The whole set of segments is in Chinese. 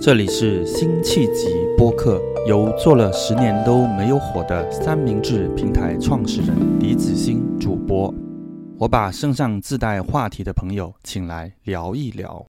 这里是辛弃疾播客，由做了十年都没有火的三明治平台创始人李子欣主播。我把身上自带话题的朋友请来聊一聊。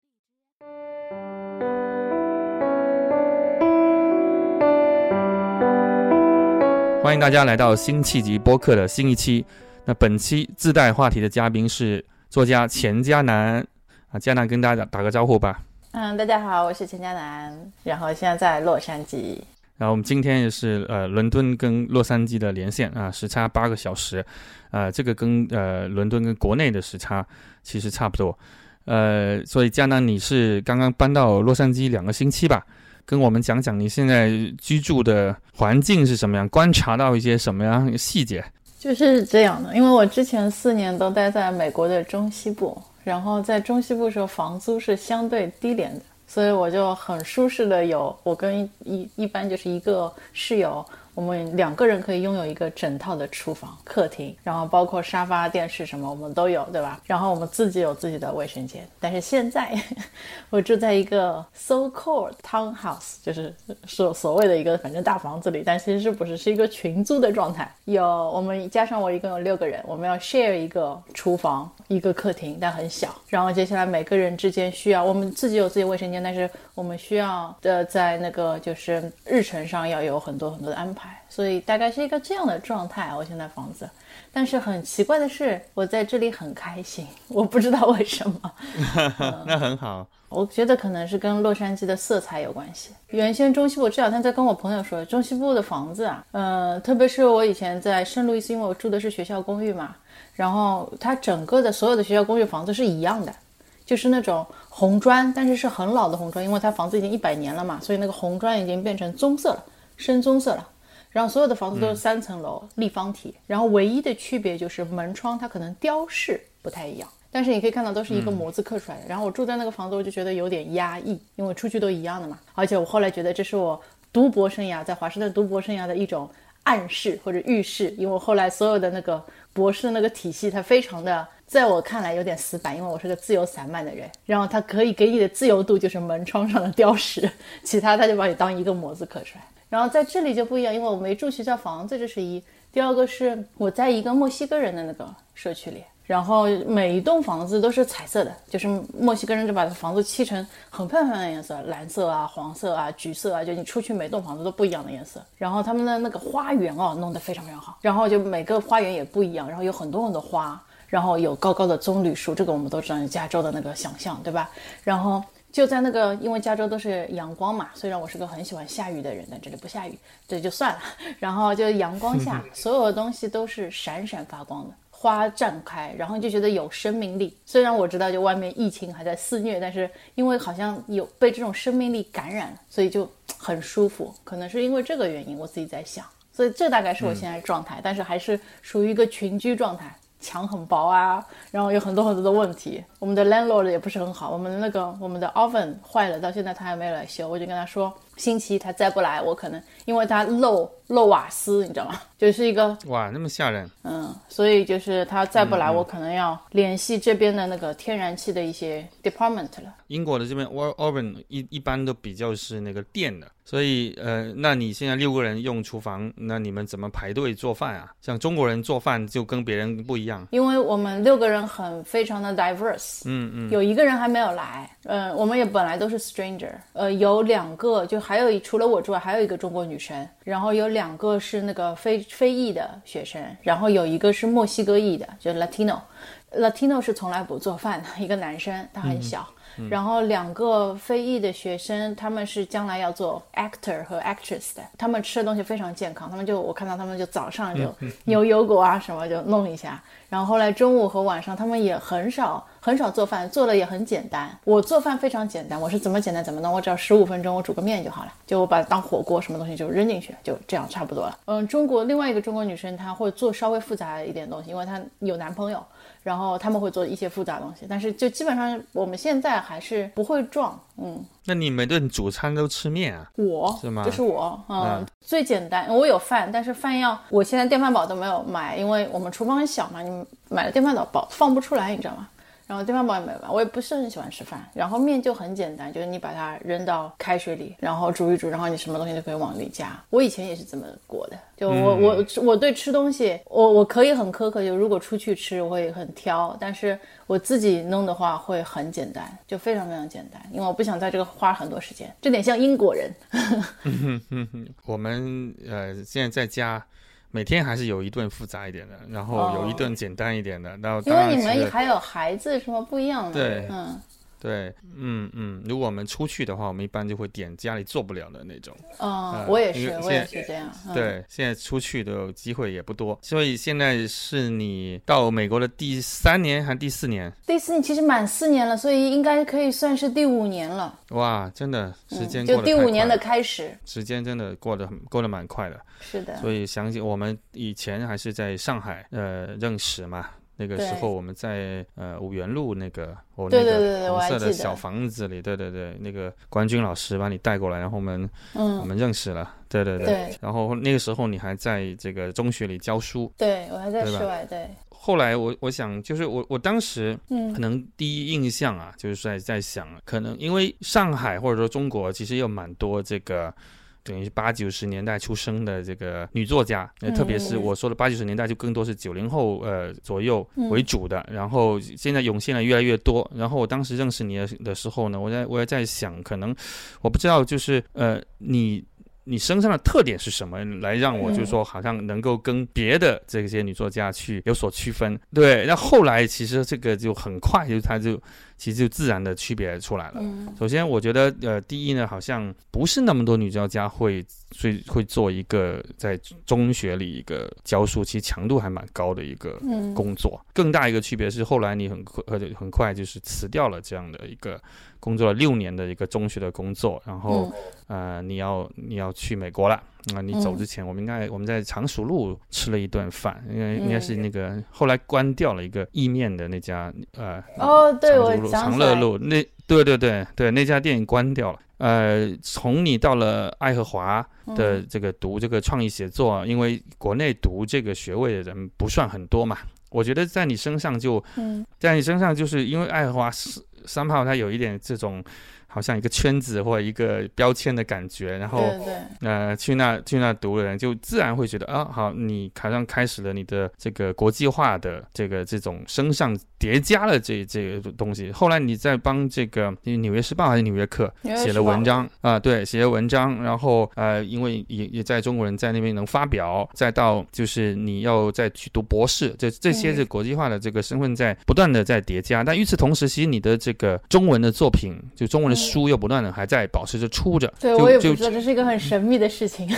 欢迎大家来到辛弃疾播客的新一期。那本期自带话题的嘉宾是作家钱嘉楠啊，嘉楠跟大家打个招呼吧。嗯，大家好，我是钱佳楠，然后现在在洛杉矶。然后我们今天也是呃伦敦跟洛杉矶的连线啊，时差八个小时，呃，这个跟呃伦敦跟国内的时差其实差不多，呃，所以佳楠你是刚刚搬到洛杉矶两个星期吧？跟我们讲讲你现在居住的环境是什么样，观察到一些什么样细节？就是这样的，因为我之前四年都待在美国的中西部。然后在中西部时候，房租是相对低廉的，所以我就很舒适的有我跟一一般就是一个室友。我们两个人可以拥有一个整套的厨房、客厅，然后包括沙发、电视什么，我们都有，对吧？然后我们自己有自己的卫生间。但是现在 我住在一个 so-called townhouse，就是所所谓的一个反正大房子里，但其实是不是是一个群租的状态？有我们加上我一共有六个人，我们要 share 一个厨房、一个客厅，但很小。然后接下来每个人之间需要我们自己有自己卫生间，但是我们需要的在那个就是日程上要有很多很多的安排。所以大概是一个这样的状态。我现在房子，但是很奇怪的是，我在这里很开心，我不知道为什么。那很好，我觉得可能是跟洛杉矶的色彩有关系。原先中西部，这两天在跟我朋友说，中西部的房子啊，呃，特别是我以前在圣路易斯，因为我住的是学校公寓嘛，然后它整个的所有的学校公寓房子是一样的，就是那种红砖，但是是很老的红砖，因为它房子已经一百年了嘛，所以那个红砖已经变成棕色了。深棕色了，然后所有的房子都是三层楼立方体，然后唯一的区别就是门窗它可能雕饰不太一样，但是你可以看到都是一个模子刻出来的。然后我住在那个房子，我就觉得有点压抑，因为出去都一样的嘛。而且我后来觉得这是我读博生涯在华盛顿读博生涯的一种暗示或者预示，因为我后来所有的那个博士的那个体系，它非常的在我看来有点死板，因为我是个自由散漫的人，然后它可以给你的自由度就是门窗上的雕饰，其他它就把你当一个模子刻出来。然后在这里就不一样，因为我没住学校房子，这是一。第二个是我在一个墨西哥人的那个社区里，然后每一栋房子都是彩色的，就是墨西哥人就把房子漆成很漂亮的颜色，蓝色啊、黄色啊、橘色啊，就你出去每栋房子都不一样的颜色。然后他们的那个花园哦，弄得非常非常好，然后就每个花园也不一样，然后有很多很多花，然后有高高的棕榈树，这个我们都知道加州的那个想象，对吧？然后。就在那个，因为加州都是阳光嘛，虽然我是个很喜欢下雨的人，但这里不下雨，这就算了。然后就阳光下，所有的东西都是闪闪发光的，花绽开，然后就觉得有生命力。虽然我知道就外面疫情还在肆虐，但是因为好像有被这种生命力感染，所以就很舒服。可能是因为这个原因，我自己在想，所以这大概是我现在状态，但是还是属于一个群居状态。墙很薄啊，然后有很多很多的问题。我们的 landlord 也不是很好，我们的那个我们的 oven 坏了，到现在他还没有来修。我就跟他说，星期一他再不来，我可能因为他漏漏瓦斯，你知道吗？就是一个哇，那么吓人。嗯，所以就是他再不来，我可能要联系这边的那个天然气的一些 department 了。英国的这边 oven 一一般都比较是那个电的。所以，呃，那你现在六个人用厨房，那你们怎么排队做饭啊？像中国人做饭就跟别人不一样，因为我们六个人很非常的 diverse，嗯嗯，有一个人还没有来，嗯，我们也本来都是 stranger，呃，有两个，就还有除了我之外，还有一个中国女生，然后有两个是那个非非裔的学生，然后有一个是墨西哥裔的，就是 Latino，Latino 是从来不做饭的一个男生，他很小。然后两个非裔的学生，他们是将来要做 actor 和 actress 的。他们吃的东西非常健康，他们就我看到他们就早上就牛油果啊什么就弄一下。然后后来中午和晚上他们也很少很少做饭，做的也很简单。我做饭非常简单，我是怎么简单怎么弄，我只要十五分钟我煮个面就好了，就我把它当火锅，什么东西就扔进去，就这样差不多了。嗯，中国另外一个中国女生她会做稍微复杂一点东西，因为她有男朋友。然后他们会做一些复杂东西，但是就基本上我们现在还是不会撞，嗯。那你每顿主餐都吃面啊？我是吗？就是我，嗯，最简单。我有饭，但是饭要我现在电饭煲都没有买，因为我们厨房很小嘛，你买了电饭煲煲放不出来，你知道吗？然后电饭煲也没有，我也不是很喜欢吃饭。然后面就很简单，就是你把它扔到开水里，然后煮一煮，然后你什么东西都可以往里加。我以前也是这么过的，就我我我对吃东西，我我可以很苛刻，就如果出去吃我会很挑，但是我自己弄的话会很简单，就非常非常简单，因为我不想在这个花很多时间，这点像英国人。我们呃现在在家。每天还是有一顿复杂一点的，然后有一顿简单一点的。然后因为你们还有孩子，什么不一样的？对，嗯。对，嗯嗯，如果我们出去的话，我们一般就会点家里做不了的那种。哦，我也是，我也是这样。对，现在出去的机会也不多，所以现在是你到美国的第三年还是第四年？第四年，其实满四年了，所以应该可以算是第五年了。哇，真的时间就第五年的开始，时间真的过得很过得蛮快的。是的。所以想起我们以前还是在上海呃认识嘛。那个时候我们在呃五原路那个我那个红色的小房子里，对对对，那个关军老师把你带过来，然后我们嗯。我们认识了，对对对，然后那个时候你还在这个中学里教书，对我还在室外，对。后来我我想就是我我当时嗯。可能第一印象啊就是在在想，可能因为上海或者说中国其实有蛮多这个。等于是八九十年代出生的这个女作家，特别是我说的八九十年代，就更多是九零后呃左右为主的。然后现在涌现了越来越多。然后我当时认识你的的时候呢，我在我也在想，可能我不知道，就是呃你。你身上的特点是什么，来让我就是说，好像能够跟别的这些女作家去有所区分？对，那后来其实这个就很快就他就其实就自然的区别出来了。首先，我觉得呃，第一呢，好像不是那么多女教家会会会做一个在中学里一个教书，其实强度还蛮高的一个工作。更大一个区别是，后来你很快呃很快就是辞掉了这样的一个。工作了六年的一个中学的工作，然后，呃，你要你要去美国了啊！你走之前，我们应该我们在常熟路吃了一顿饭，应该应该是那个后来关掉了一个意面的那家呃哦，对，我长乐路那对对对对那家店关掉了。呃，从你到了爱荷华的这个读这个创意写作，因为国内读这个学位的人不算很多嘛，我觉得在你身上就在你身上就是因为爱荷华是。三炮它有一点这种。好像一个圈子或一个标签的感觉，然后呃去那去那读的人就自然会觉得啊好，你好像开始了你的这个国际化的这个这种身上叠加了这这个东西。后来你在帮这个《纽约时报》还是《纽约客》写了文章啊，对，写了文章，然后呃因为也也在中国人在那边能发表，再到就是你要再去读博士，这这些是国际化的这个身份在不断的在叠加。但与此同时，其实你的这个中文的作品，就中文的。书又不断的还在保持着出着，对我也不知道这是一个很神秘的事情。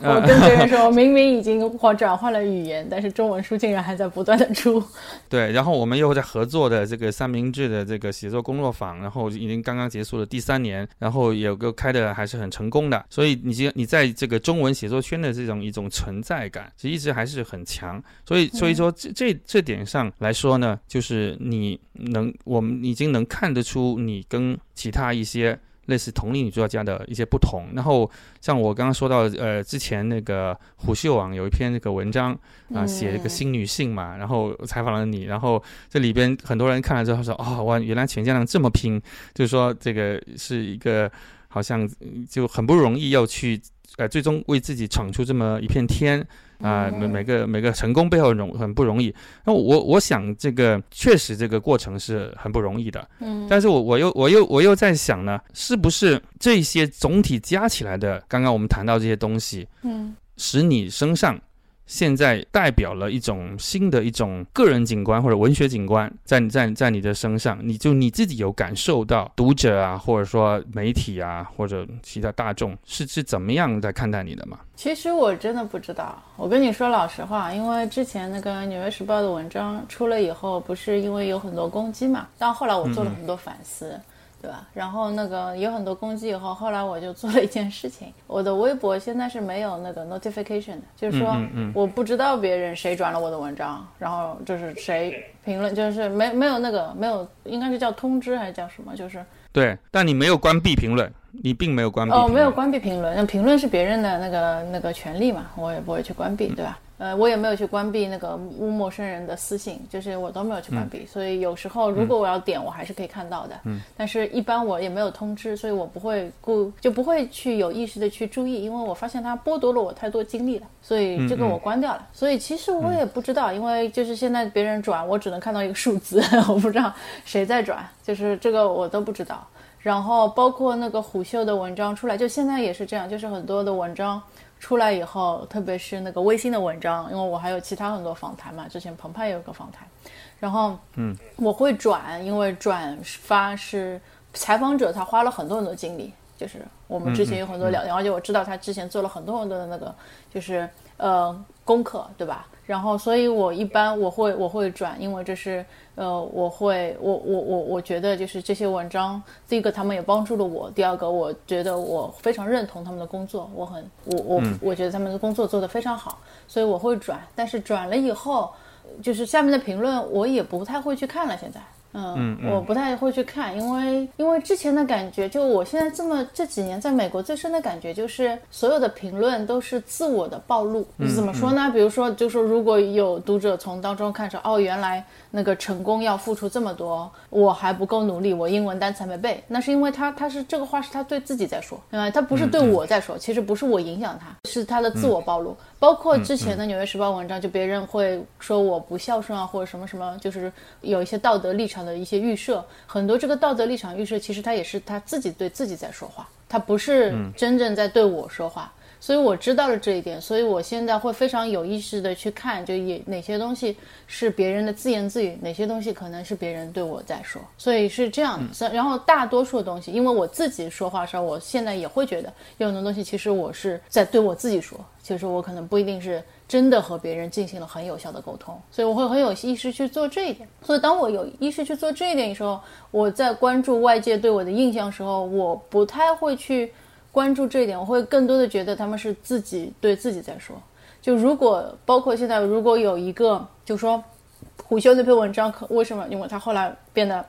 我跟别人说，明明已经换转换了语言，但是中文书竟然还在不断的出。对，然后我们又在合作的这个三明治的这个写作工作坊，然后已经刚刚结束了第三年，然后有个开的还是很成功的。所以你你你在这个中文写作圈的这种一种存在感，其实一直还是很强。所以所以说这这这点上来说呢，就是你能我们已经能看得出你跟其他一些。类似同龄女作家的一些不同，然后像我刚刚说到，呃，之前那个虎嗅网有一篇那个文章啊，写一个新女性嘛，然后采访了你，然后这里边很多人看了之后说，哦，哇，原来钱嘉良这么拼，就是说这个是一个好像就很不容易要去，呃，最终为自己闯出这么一片天。啊，每每个每个成功背后容很不容易。那我我想这个确实这个过程是很不容易的。嗯，但是我我又我又我又在想呢，是不是这些总体加起来的，刚刚我们谈到这些东西，嗯，使你身上。现在代表了一种新的一种个人景观或者文学景观，在在在你的身上，你就你自己有感受到读者啊，或者说媒体啊，或者其他大众是是怎么样在看待你的吗？其实我真的不知道，我跟你说老实话，因为之前那个《纽约时报》的文章出了以后，不是因为有很多攻击嘛，但后来我做了很多反思。对吧？然后那个有很多攻击以后，后来我就做了一件事情，我的微博现在是没有那个 notification 的，就是说我不知道别人谁转了我的文章，然后就是谁评论，就是没没有那个没有，应该是叫通知还是叫什么？就是对，但你没有关闭评论，你并没有关闭哦，没有关闭评论，那评论是别人的那个那个权利嘛，我也不会去关闭，对吧？呃，我也没有去关闭那个无陌生人的私信，就是我都没有去关闭，所以有时候如果我要点，我还是可以看到的。嗯，但是一般我也没有通知，所以我不会顾就不会去有意识的去注意，因为我发现它剥夺了我太多精力了，所以这个我关掉了。所以其实我也不知道，因为就是现在别人转，我只能看到一个数字，我不知道谁在转，就是这个我都不知道。然后包括那个虎嗅的文章出来，就现在也是这样，就是很多的文章。出来以后，特别是那个微信的文章，因为我还有其他很多访谈嘛，之前澎湃也有个访谈，然后嗯，我会转，因为转发是采访者他花了很多很多精力，就是我们之前有很多聊天，而且我知道他之前做了很多很多的那个就是呃功课，对吧？然后，所以我一般我会我会转，因为这是呃，我会我我我我觉得就是这些文章，第一个他们也帮助了我，第二个我觉得我非常认同他们的工作，我很我我我觉得他们的工作做得非常好，所以我会转。但是转了以后，就是下面的评论我也不太会去看了，现在。嗯，我不太会去看，因为因为之前的感觉，就我现在这么这几年在美国最深的感觉就是，所有的评论都是自我的暴露。怎么说呢？比如说，就说如果有读者从当中看出，哦，原来。那个成功要付出这么多，我还不够努力，我英文单词还没背，那是因为他他是这个话是他对自己在说，对吧？他不是对我在说，其实不是我影响他，是他的自我暴露。包括之前的《纽约时报》文章，就别人会说我不孝顺啊，或者什么什么，就是有一些道德立场的一些预设，很多这个道德立场预设，其实他也是他自己对自己在说话，他不是真正在对我说话。所以我知道了这一点，所以我现在会非常有意识的去看，就也哪些东西是别人的自言自语，哪些东西可能是别人对我在说。所以是这样的。然后大多数的东西，因为我自己说话的时候，我现在也会觉得有很多东西其实我是在对我自己说，其实我可能不一定是真的和别人进行了很有效的沟通。所以我会很有意识去做这一点。所以当我有意识去做这一点的时候，我在关注外界对我的印象的时候，我不太会去。关注这一点，我会更多的觉得他们是自己对自己在说。就如果包括现在，如果有一个就说虎嗅那篇文章，可为什么？因为他后来变得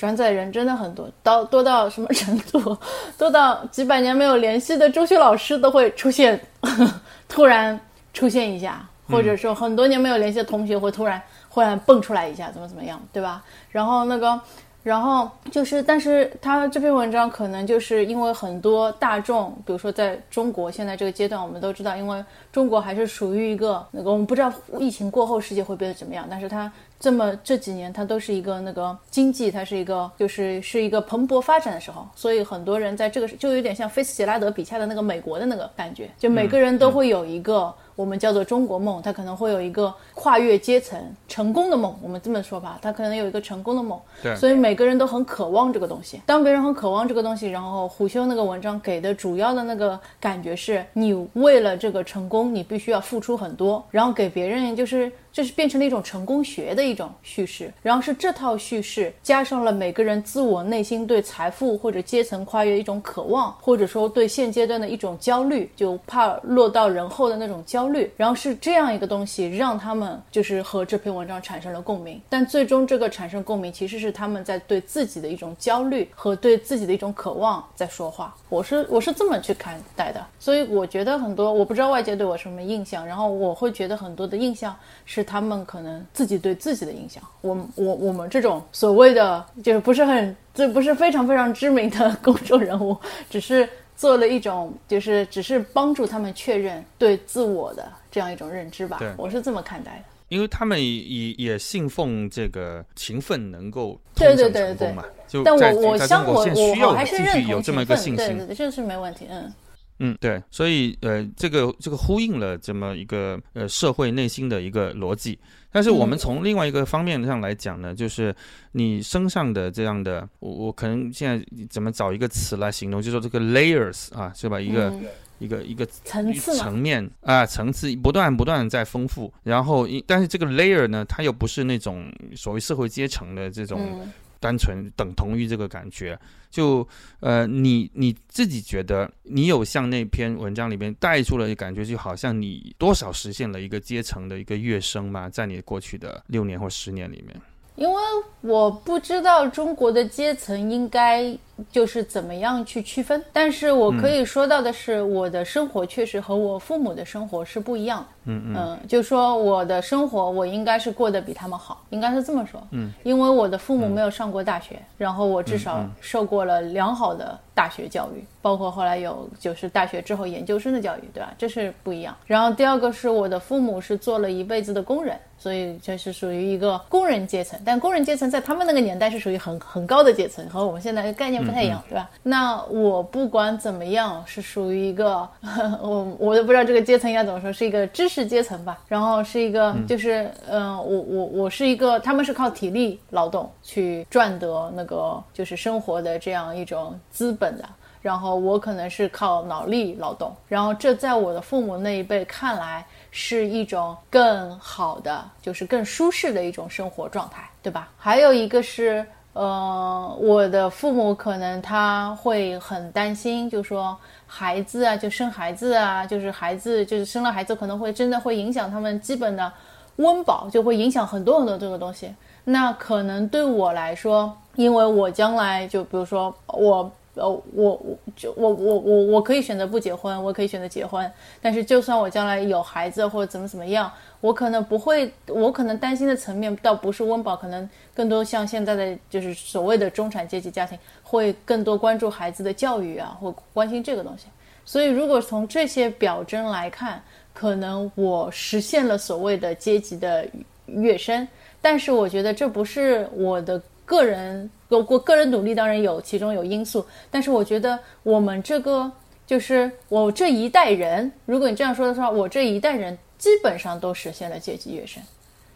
转载人真的很多，到多到什么程度？多到几百年没有联系的中学老师都会出现，突然出现一下，或者说很多年没有联系的同学会突然忽然蹦出来一下，怎么怎么样，对吧？然后那个。然后就是，但是他这篇文章可能就是因为很多大众，比如说在中国现在这个阶段，我们都知道，因为中国还是属于一个那个，我们不知道疫情过后世界会变得怎么样，但是它这么这几年它都是一个那个经济，它是一个就是是一个蓬勃发展的时候，所以很多人在这个就有点像菲斯杰拉德笔下的那个美国的那个感觉，就每个人都会有一个。我们叫做中国梦，它可能会有一个跨越阶层成功的梦。我们这么说吧，它可能有一个成功的梦。对，所以每个人都很渴望这个东西。当别人很渴望这个东西，然后虎修那个文章给的主要的那个感觉是，你为了这个成功，你必须要付出很多，然后给别人就是。这是变成了一种成功学的一种叙事，然后是这套叙事加上了每个人自我内心对财富或者阶层跨越一种渴望，或者说对现阶段的一种焦虑，就怕落到人后的那种焦虑，然后是这样一个东西让他们就是和这篇文章产生了共鸣，但最终这个产生共鸣其实是他们在对自己的一种焦虑和对自己的一种渴望在说话。我是我是这么去看待的，所以我觉得很多我不知道外界对我什么印象，然后我会觉得很多的印象是他们可能自己对自己的影响。我我我们这种所谓的就是不是很这不是非常非常知名的公众人物，只是做了一种就是只是帮助他们确认对自我的这样一种认知吧。我是这么看待的。因为他们也也信奉这个勤奋能够对对对对嘛，就但我我相我我还是认有这么一个信心，这是没问题，嗯嗯。对，所以呃这个这个呼应了这么一个呃社会内心的一个逻辑，但是我们从另外一个方面上来讲呢，就是你身上的这样的，我我可能现在怎么找一个词来形容，就说这个 layers 啊，是吧？一个。一个一个层次。层面啊，层次不断不断在丰富，然后但是这个 layer 呢，它又不是那种所谓社会阶层的这种单纯等同于这个感觉。就呃，你你自己觉得你有像那篇文章里面带出了感觉，就好像你多少实现了一个阶层的一个跃升吗？在你过去的六年或十年里面？因为我不知道中国的阶层应该就是怎么样去区分，但是我可以说到的是，我的生活确实和我父母的生活是不一样的。嗯嗯嗯，就说我的生活我应该是过得比他们好，应该是这么说。嗯，因为我的父母没有上过大学，然后我至少受过了良好的大学教育，包括后来有就是大学之后研究生的教育，对吧？这是不一样。然后第二个是我的父母是做了一辈子的工人，所以这是属于一个工人阶层。但工人阶层在他们那个年代是属于很很高的阶层，和我们现在的概念不太一样，对吧？那我不管怎么样是属于一个 我我都不知道这个阶层应该怎么说，是一个知识阶层吧。然后是一个就是嗯、呃我我我是一个，他们是靠体力劳动去赚得那个就是生活的这样一种资本的。然后我可能是靠脑力劳动，然后这在我的父母那一辈看来是一种更好的，就是更舒适的一种生活状态，对吧？还有一个是，呃，我的父母可能他会很担心，就说孩子啊，就生孩子啊，就是孩子就是生了孩子可能会真的会影响他们基本的温饱，就会影响很多很多这个东西。那可能对我来说，因为我将来就比如说我。呃，我我就我我我我可以选择不结婚，我可以选择结婚，但是就算我将来有孩子或者怎么怎么样，我可能不会，我可能担心的层面倒不是温饱，可能更多像现在的就是所谓的中产阶级家庭，会更多关注孩子的教育啊，或关心这个东西。所以如果从这些表征来看，可能我实现了所谓的阶级的跃升，但是我觉得这不是我的个人。我我个人努力当然有其中有因素，但是我觉得我们这个就是我这一代人，如果你这样说的话，我这一代人基本上都实现了阶级跃升。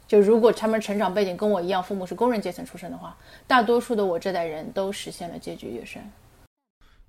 就如果他们成长背景跟我一样，父母是工人阶层出身的话，大多数的我这代人都实现了阶级跃升。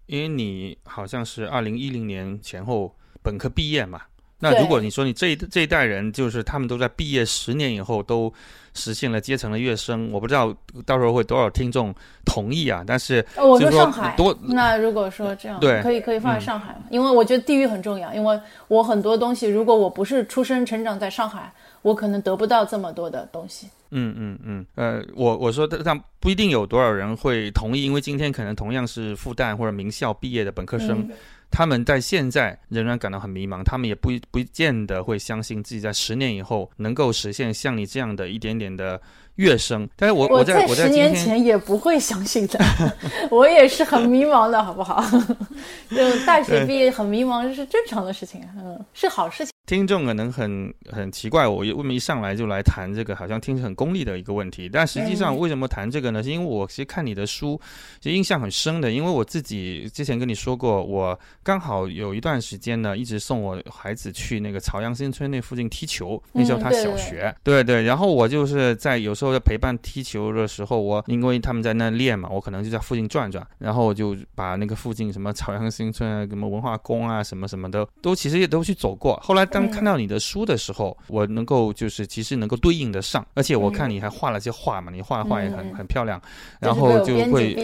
因为你好像是二零一零年前后本科毕业嘛，那如果你说你这一这一代人，就是他们都在毕业十年以后都实现了阶层的跃升，我不知道到时候会多少听众同意啊？但是呃我就说说上海多，那如果说这样，对可以可以放在上海嘛？因为我觉得地域很重要，因为我很多东西，如果我不是出生成长在上海，我可能得不到这么多的东西。嗯嗯嗯，呃，我我说，但不一定有多少人会同意，因为今天可能同样是复旦或者名校毕业的本科生，嗯他们在现在仍然感到很迷茫，他们也不不见得会相信自己在十年以后能够实现像你这样的一点点的跃升。但是我我在我在十年前也不会相信的，我也是很迷茫的，好不好？就大学毕业很迷茫，这是正常的事情，嗯，是好事情。听众可能很很奇怪，我为什么一上来就来谈这个，好像听着很功利的一个问题。但实际上，嗯为什么谈这个呢？是因为我其实看你的书，就印象很深的。因为我自己之前跟你说过，我刚好有一段时间呢，一直送我孩子去那个朝阳新村那附近踢球。那时候他嗯对对小学，对对。然后我就是在有时候在陪伴踢球的时候，我因为他们在那练嘛，我可能就在附近转转，然后我就把那个附近什么朝阳新村啊、什么文化宫啊、什么什么的，都其实也都去走过。后来当嗯看到你的书的时候，我能够就是其实能够对应得上，而且我看你还画了些画嘛，你画的画也很很漂亮，然后就会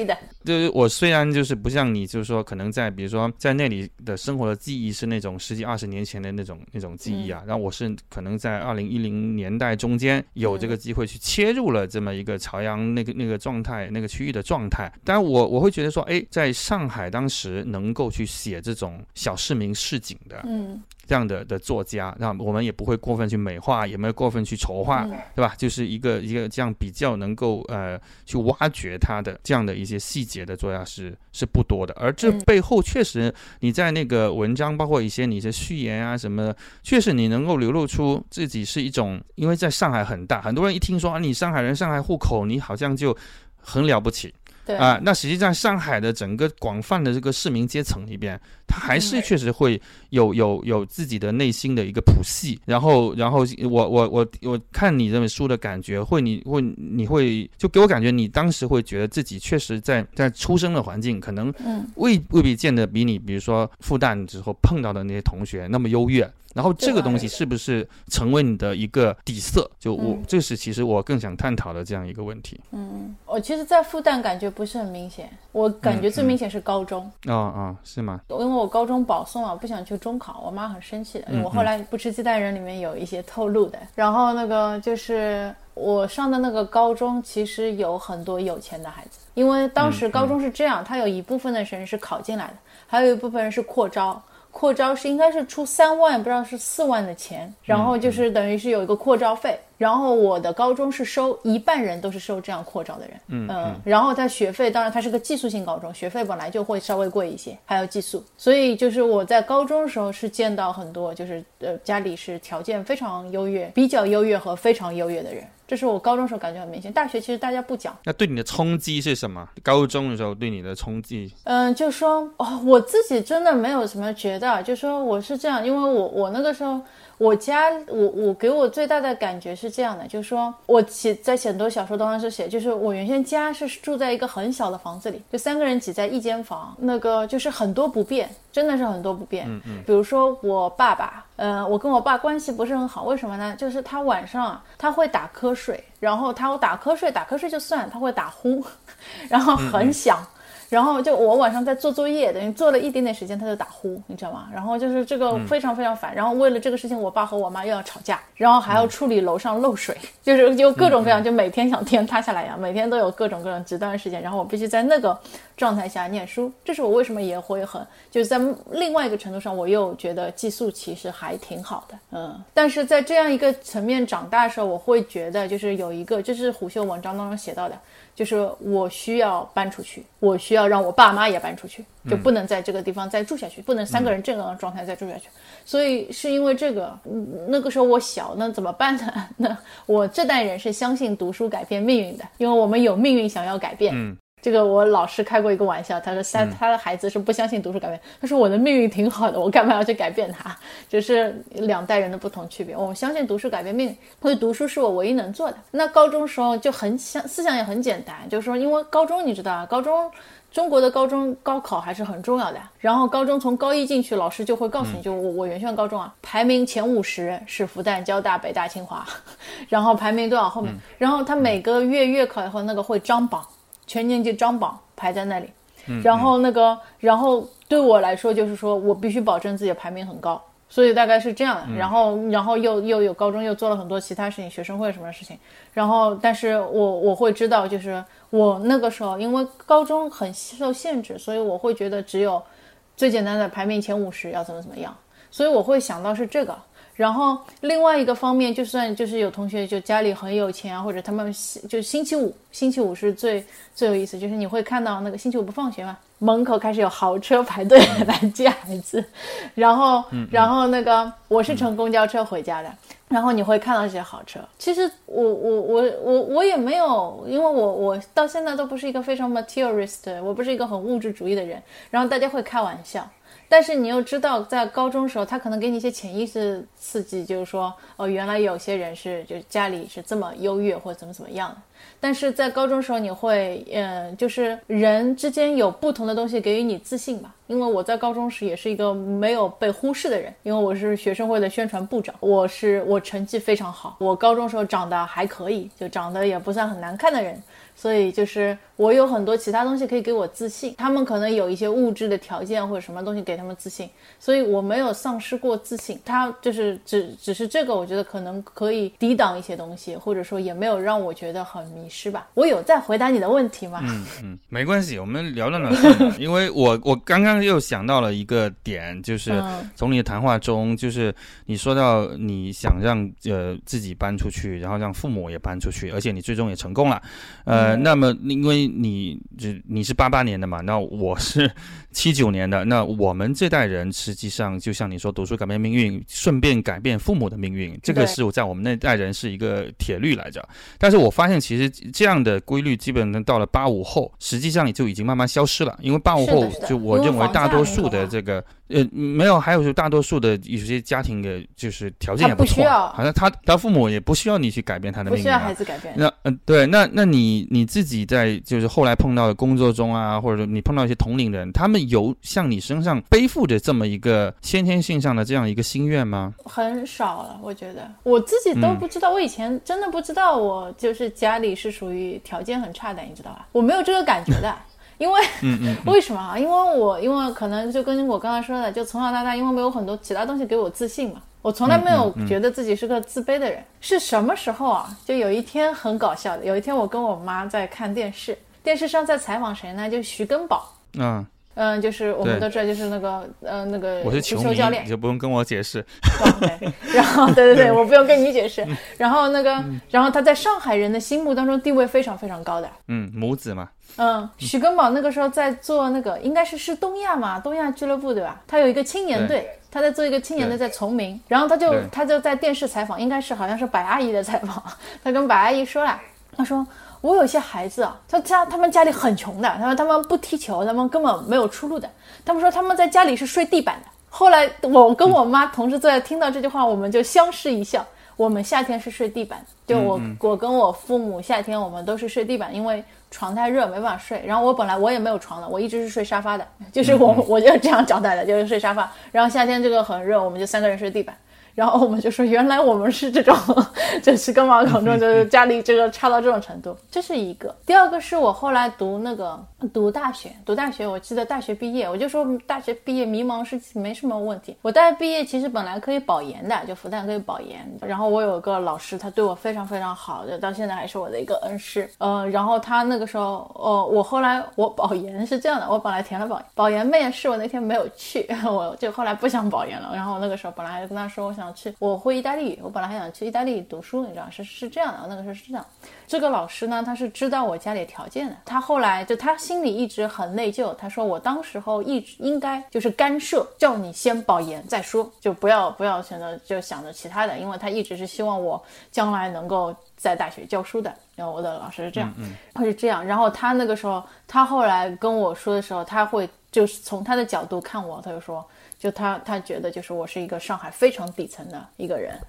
就是我虽然就是不像你，就是说可能在比如说在那里的生活的记忆是那种十几二十年前的那种那种记忆啊，然后我是可能在二零一零年代中间有这个机会去切入了这么一个朝阳那个那个状态那个区域的状态，当然我我会觉得说，哎，在上海当时能够去写这种小市民市井的嗯这样的的作家，那我们也不会过分去美化，也没有过分去丑化，嗯。对吧？就是一个一个这样比较能够呃去挖掘他的这样的一些细节的作家是是不多的，而这嗯。背后确实你在那个文章，包括一些你的序言啊什么的，确实你能够流露出自己是一种，因为在上海很大，很多人一听说啊你上海人、上海户口，你好像就很了不起。对。啊、那实际上上海的整个广泛的这个市民阶层里边，他还是嗯。确实会有有有自己的内心的一个谱系，然后然后我我我我看你这本书的感觉，会你会你会就给我感觉，你当时会觉得自己确实在在出生的环境可能嗯，未未必见得比你比如说复旦之后碰到的那些同学那么优越。然后这个东西是不是成为你的一个底色？就我、嗯这是其实我更想探讨的这样一个问题。嗯，我其实，在复旦感觉不是很明显，我感觉最明显是高中，啊啊、是吗？因为我高中保送啊，不想去中考，我妈很生气的。嗯我后来不吃鸡蛋人里面有一些透露的，然后那个就是我上的那个高中，其实有很多有钱的孩子，因为当时高中是这样，他有一部分的人是考进来的，还有一部分人是扩招。扩招是应该是出三万，不知道是四万的钱，然后就是等于是有一个扩招费。然后我的高中是收一半人都是收这样扩招的人，嗯然后他学费当然他是个寄宿性高中，学费本来就会稍微贵一些，还有寄宿，所以就是我在高中的时候是见到很多就是呃家里是条件非常优越、比较优越和非常优越的人，这是我高中时候感觉很明显。大学其实大家不讲，那对你的冲击是什么？高中的时候对你的冲击，嗯，就说哦，我自己真的没有什么觉得，就说我是这样，因为我我那个时候。我家我我给我最大的感觉是这样的，就是说我写在很多小说当中是写，就是我原先家是住在一个很小的房子里，就三个人挤在一间房，那个就是很多不便，真的是很多不便。嗯嗯。比如说我爸爸，嗯，我跟我爸关系不是很好，为什么呢？就是他晚上啊，他会打瞌睡，然后他打瞌睡，打瞌睡就算，他会打呼，然后很响。然后就我晚上在做作业，等于做了一点点时间，他就打呼，你知道吗？然后就是这个非常非常烦。然后为了这个事情，我爸和我妈又要吵架，然后还要处理楼上漏水，就是就各种各样，就每天像天塌下来一样，每天都有各种各样极端的事件。然后我必须在那个状态下念书，这是我为什么也会很就是在另外一个程度上，我又觉得寄宿其实还挺好的，嗯。但是在这样一个层面长大的时候，我会觉得就是有一个，就是虎嗅文章当中写到的。就是我需要搬出去，我需要让我爸妈也搬出去，就不能在这个地方再住下去，不能三个人这样的状态再住下去。所以是因为这个，那个时候我小，那怎么办呢？那我这代人是相信读书改变命运的，因为我们有命运想要改变。这个我老师开过一个玩笑，他说他他的孩子是不相信读书改变，他说我的命运挺好的，我干嘛要去改变他？就是两代人的不同区别。我相信读书改变命运，所以读书是我唯一能做的。那高中时候就很想思想也很简单，就是说因为高中你知道啊，高中中国的高中高考还是很重要的。然后高中从高一进去，老师就会告诉你就我我原先高中啊，排名前五十是复旦、交大、北大、清华，然后排名多少后面，然后他每个月月考以后那个会张榜。全年级张榜排在那里，然后那个，然后对我来说就是说我必须保证自己的排名很高，所以大概是这样的。然后，然后又又有高中又做了很多其他事情，学生会什么事情。然后，但是我我会知道，就是我那个时候因为高中很受限制，所以我会觉得只有最简单的排名前五十要怎么怎么样，所以我会想到是这个。然后另外一个方面，就算就是有同学就家里很有钱啊，或者他们就星期五，星期五是最最有意思，就是你会看到那个星期五不放学嘛，门口开始有豪车排队来接孩子，然后 然后那个我是乘公交车回家的，然后你会看到这些豪车。其实我我我我我也没有，因为我我到现在都不是一个非常 materialist，我不是一个很物质主义的人，然后大家会开玩笑。但是你又知道，在高中时候，他可能给你一些潜意识刺激，就是说，哦，原来有些人是，就家里是这么优越，或者怎么怎么样。但是在高中时候，你会，嗯，就是人之间有不同的东西给予你自信吧。因为我在高中时也是一个没有被忽视的人，因为我是学生会的宣传部长，我是我成绩非常好，我高中时候长得还可以，就长得也不算很难看的人。所以就是我有很多其他东西可以给我自信，他们可能有一些物质的条件或者什么东西给他们自信，所以我没有丧失过自信。他就是只只是这个，我觉得可能可以抵挡一些东西，或者说也没有让我觉得很迷失吧。我有在回答你的问题吗？嗯嗯，没关系，我们聊到哪？因为我我刚刚又想到了一个点，就是从你的谈话中，就是你说到你想让呃自己搬出去，然后让父母也搬出去，而且你最终也成功了，呃。那么，因为你就你是八八年的嘛，那我是七九年的，那我们这代人实际上就像你说，读书改变命运，顺便改变父母的命运，这个是我在我们那代人是一个铁律来着。但是我发现，其实这样的规律基本上到了八五后，实际上也就已经慢慢消失了，因为八五后就我认为大多数的这个。呃，没有，还有就大多数的有些家庭的，就是条件也不错，好像他他父母也不需要你去改变他的命运，不需要孩子改变。那嗯，对，那那你你自己在就是后来碰到的工作中啊，或者说你碰到一些同龄人，他们有像你身上背负着这么一个先天性上的这样一个心愿吗？很少了，我觉得我自己都不知道，我以前真的不知道，我就是家里是属于条件很差的，你知道吧？我没有这个感觉的。因为，为什么啊？因为我，因为可能就跟我刚才说的，就从小到大，因为没有很多其他东西给我自信嘛，我从来没有觉得自己是个自卑的人。是什么时候啊？就有一天很搞笑的，有一天我跟我妈在看电视，电视上在采访谁呢？就徐根宝。嗯。嗯，就是我们都知道，就是那个呃那个我是球球教，练你，就不用跟我解释。然后对对对，我不用跟你解释。然后那个，然后他在上海人的心目当中地位非常非常高的。嗯，母子嘛，嗯，许根宝那个时候在做那个，应该是是东亚嘛，东亚俱乐部对吧？他有一个青年队，他在做一个青年队在崇明，然后他就他就在电视采访，应该是好像是白阿姨的采访，他跟白阿姨说了，他说。我有些孩子啊，他家他们家里很穷的，他说他们不踢球，他们根本没有出路的。他们说他们在家里是睡地板的。后来我跟我妈同时在听到这句话，我们就相视一笑。我们夏天是睡地板，就我、我跟我父母夏天我们都是睡地板，因为床太热没办法睡。然后我本来我也没有床的，我一直是睡沙发的，就是我、我就这样交代的，就是睡沙发。然后夏天这个很热，我们就三个人睡地板。然后我们就说，原来我们是这种，就是跟毛考中，就是 家里这个差到这种程度，这是一个。第二个是我后来读那个读大学，读大学，我记得大学毕业，我就说大学毕业迷茫是没什么问题。我大学毕业其实本来可以保研的，就复旦可以保研。然后我有个老师，他对我非常非常好，就到现在还是我的一个恩师。呃，然后他那个时候，呃，我后来我保研是这样的，我本来填了保保研面试，我那天没有去，我就后来不想保研了。然后我那个时候本来还跟他说，我想去，我回意大利，我本来还想去意大利读书，你知道是是这样的，那个时候是这样。这个老师呢，他是知道我家里条件的，他后来就他心里一直很内疚，他说我当时候一直应该就是干涉，叫你先保研再说，就不要不要选择就想着其他的，因为他一直是希望我将来能够在大学教书的。然后我的老师是这样，他是这样，然后他那个时候，他后来跟我说的时候，他会就是从他的角度看我，他就说。就他，他觉得就是我是一个上海非常底层的一个人，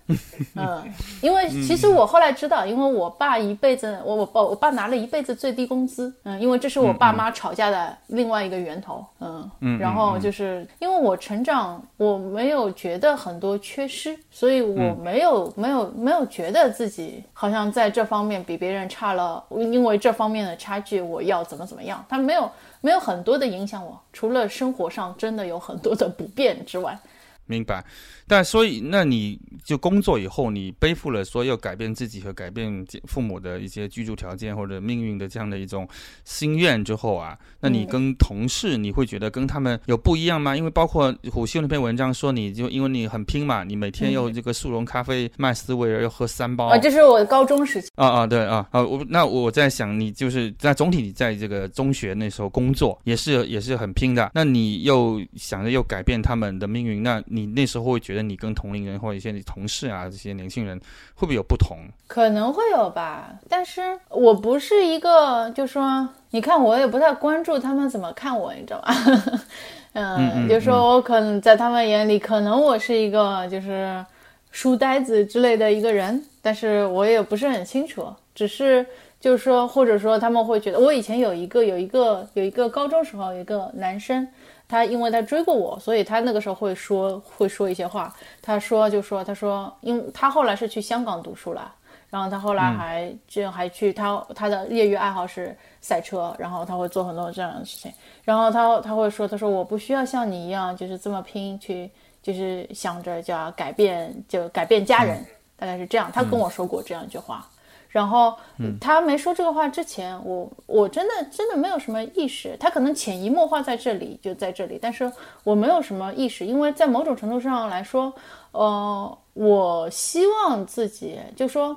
嗯，因为其实我后来知道，因为我爸一辈子，我我爸我爸拿了一辈子最低工资，嗯，因为这是我爸妈吵架的另外一个源头，嗯嗯，然后就是因为我成长，我没有觉得很多缺失，所以我没有没有没有觉得自己好像在这方面比别人差了，因为这方面的差距，我要怎么怎么样，他没有。没有很多的影响我，除了生活上真的有很多的不便之外。明白，但所以那你就工作以后，你背负了说要改变自己和改变父母的一些居住条件或者命运的这样的一种心愿之后啊，那你跟同事你会觉得跟他们有不一样吗？因为包括虎嗅那篇文章说，你就因为你很拼嘛，你每天要这个速溶咖啡麦斯威尔要喝三包。啊，这是我高中时期。啊啊对啊啊我那我在想你就是在总体你在这个中学那时候工作也是也是很拼的，那你又想着又改变他们的命运，那你那时候会觉得你跟同龄人或者一些同事啊这些年轻人会不会有不同？可能会有吧，但是我不是一个，就说你看我也不太关注他们怎么看我，你知道吧？嗯，就说我可能在他们眼里，可能我是一个就是书呆子之类的一个人，但是我也不是很清楚，只是就是说，或者说他们会觉得，我以前有一个有一个有一个高中时候有一个男生。他因为他追过我，所以他那个时候会说会说一些话。他说就说他说，因他后来是去香港读书了，然后他后来还就还去他他的业余爱好是赛车，然后他会做很多这样的事情。然后他他会说他说我不需要像你一样就是这么拼去就是想着就要改变就改变家人，大概是这样。他跟我说过这样一句话。然后他没说这个话之前，我我真的真的没有什么意识，他可能潜移默化在这里就在这里，但是我没有什么意识，因为在某种程度上来说，呃，我希望自己就说，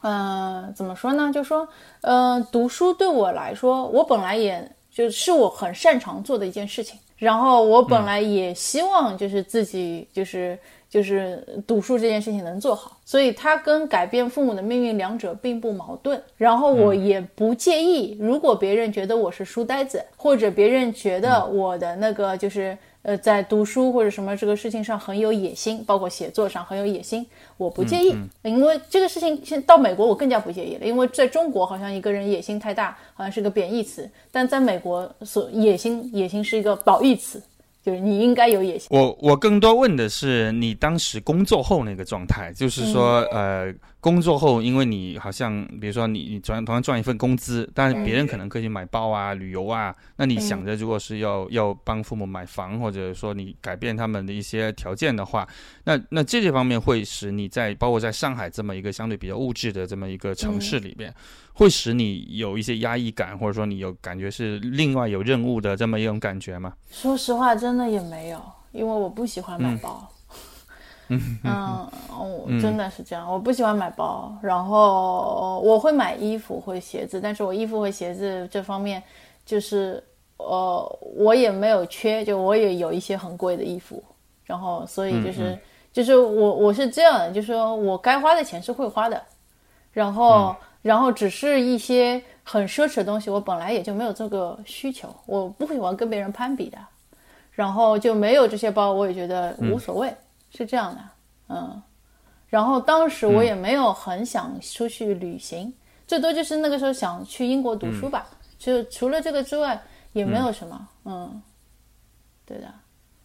嗯，怎么说呢？就说，呃，读书对我来说，我本来也就是我很擅长做的一件事情，然后我本来也希望就是自己就是。就是读书这件事情能做好，所以它跟改变父母的命运两者并不矛盾。然后我也不介意，如果别人觉得我是书呆子，或者别人觉得我的那个就是呃在读书或者什么这个事情上很有野心，包括写作上很有野心，我不介意，因为这个事情现到美国我更加不介意了，因为在中国好像一个人野心太大好像是个贬义词，但在美国所野心野心是一个褒义词。就是你应该有野心。我我更多问的是你当时工作后那个状态，就是说，呃，工作后，因为你好像比如说你你赚同样赚一份工资，但是别人可能可以买包啊、旅游啊，那你想着如果是要要帮父母买房，或者说你改变他们的一些条件的话，那那这些方面会使你在包括在上海这么一个相对比较物质的这么一个城市里边，会使你有一些压抑感，或者说你有感觉是另外有任务的这么一种感觉吗？说实话，真的也没有，因为我不喜欢买包。嗯嗯，真的是这样。我不喜欢买包，然后我会买衣服、会鞋子，但是我衣服和鞋子这方面，就是呃，我也没有缺，就我也有一些很贵的衣服，然后所以就是就是我我是这样的，就是说我该花的钱是会花的，然后然后只是一些很奢侈的东西，我本来也就没有这个需求，我不喜欢跟别人攀比的，然后就没有这些包，我也觉得无所谓。是这样的，嗯，然后当时我也没有很想出去旅行，最多就是那个时候想去英国读书吧，就除了这个之外也没有什么，嗯，对的，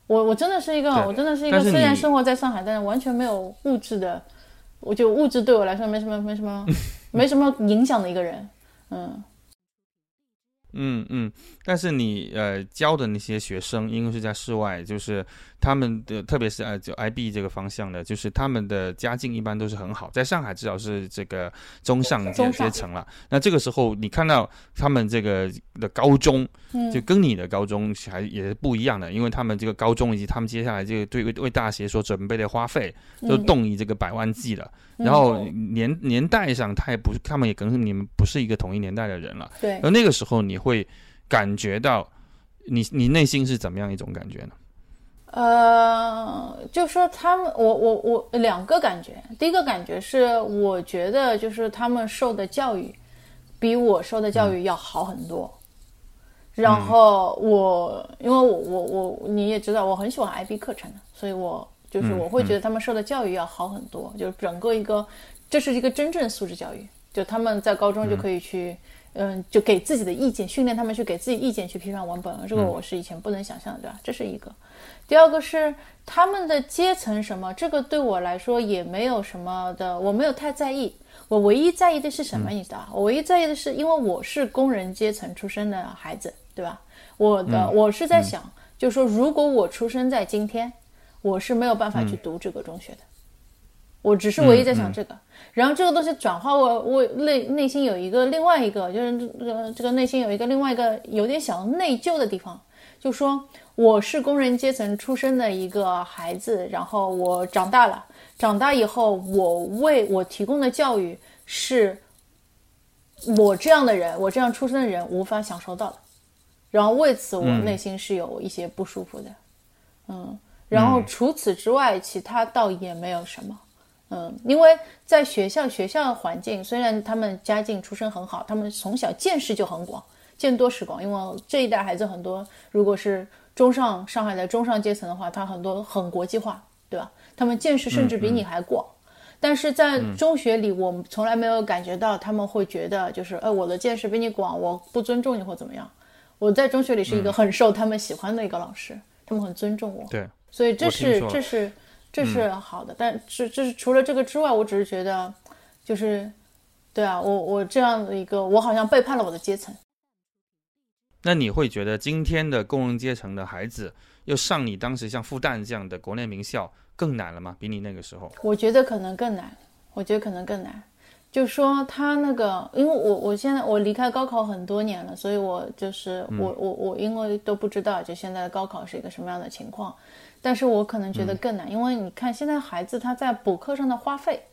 我我真的是一个，我真的是一个，虽然生活在上海，但是完全没有物质的，我就物质对我来说没什么没什么 没什么影响的一个人，嗯。嗯嗯，但是你呃教的那些学生，因为是在室外，就是他们的，特别是呃就 IB 这个方向的，就是他们的家境一般都是很好，在上海至少是这个中上阶阶层了。那这个时候你看到他们这个的高中，就跟你的高中还也是不一样的，因为他们这个高中以及他们接下来这个对为大学所准备的花费都动以这个百万计了。然后年年代上，他也不是，他们也跟你们不是一个同一年代的人了。对。而那个时候，你会感觉到，你你内心是怎么样一种感觉呢？呃，就说他们，我我我两个感觉。第一个感觉是，我觉得就是他们受的教育，比我受的教育要好很多。然后我，因为我我我你也知道，我很喜欢 IB 课程的，所以我。就是我会觉得他们受的教育要好很多，就是整个一个，这是一个真正素质教育，就他们在高中就可以去，嗯，就给自己的意见，训练他们去给自己意见去批判文本，这个我是以前不能想象的，对吧？这是一个。第二个是他们的阶层什么，这个对我来说也没有什么的，我没有太在意。我唯一在意的是什么？你知道？我唯一在意的是，因为我是工人阶层出身的孩子，对吧？我的我是在想，就是说，如果我出生在今天。我是没有办法去读这个中学的，我只是唯一在想这个。然后这个东西转化我，我内内心有一个另外一个，就是这个这个内心有一个另外一个有点小内疚的地方，就说我是工人阶层出身的一个孩子，然后我长大了，长大以后我为我提供的教育是我这样的人，我这样出身的人无法享受到的，然后为此我内心是有一些不舒服的，嗯。然后除此之外，其他倒也没有什么，嗯，因为在学校学校的环境，虽然他们家境出身很好，他们从小见识就很广，见多识广。因为这一代孩子很多，如果是中上上海的中上阶层的话，他很多很国际化，对吧？他们见识甚至比你还广。但是在中学里，我们从来没有感觉到他们会觉得就是，呃，我的见识比你广，我不尊重你或怎么样。我在中学里是一个很受他们喜欢的一个老师，他们很尊重我。对。所以这是这是这是好的，但是这是除了这个之外，我只是觉得，就是，对啊，我我这样的一个，我好像背叛了我的阶层。那你会觉得今天的工人阶层的孩子要上你当时像复旦这样的国内名校更难了吗？比你那个时候？我觉得可能更难，我觉得可能更难。就说他那个，因为我我现在我离开高考很多年了，所以我就是我我我因为都不知道就现在的高考是一个什么样的情况。但是我可能觉得更难，因为你看现在孩子他在补课上的花费，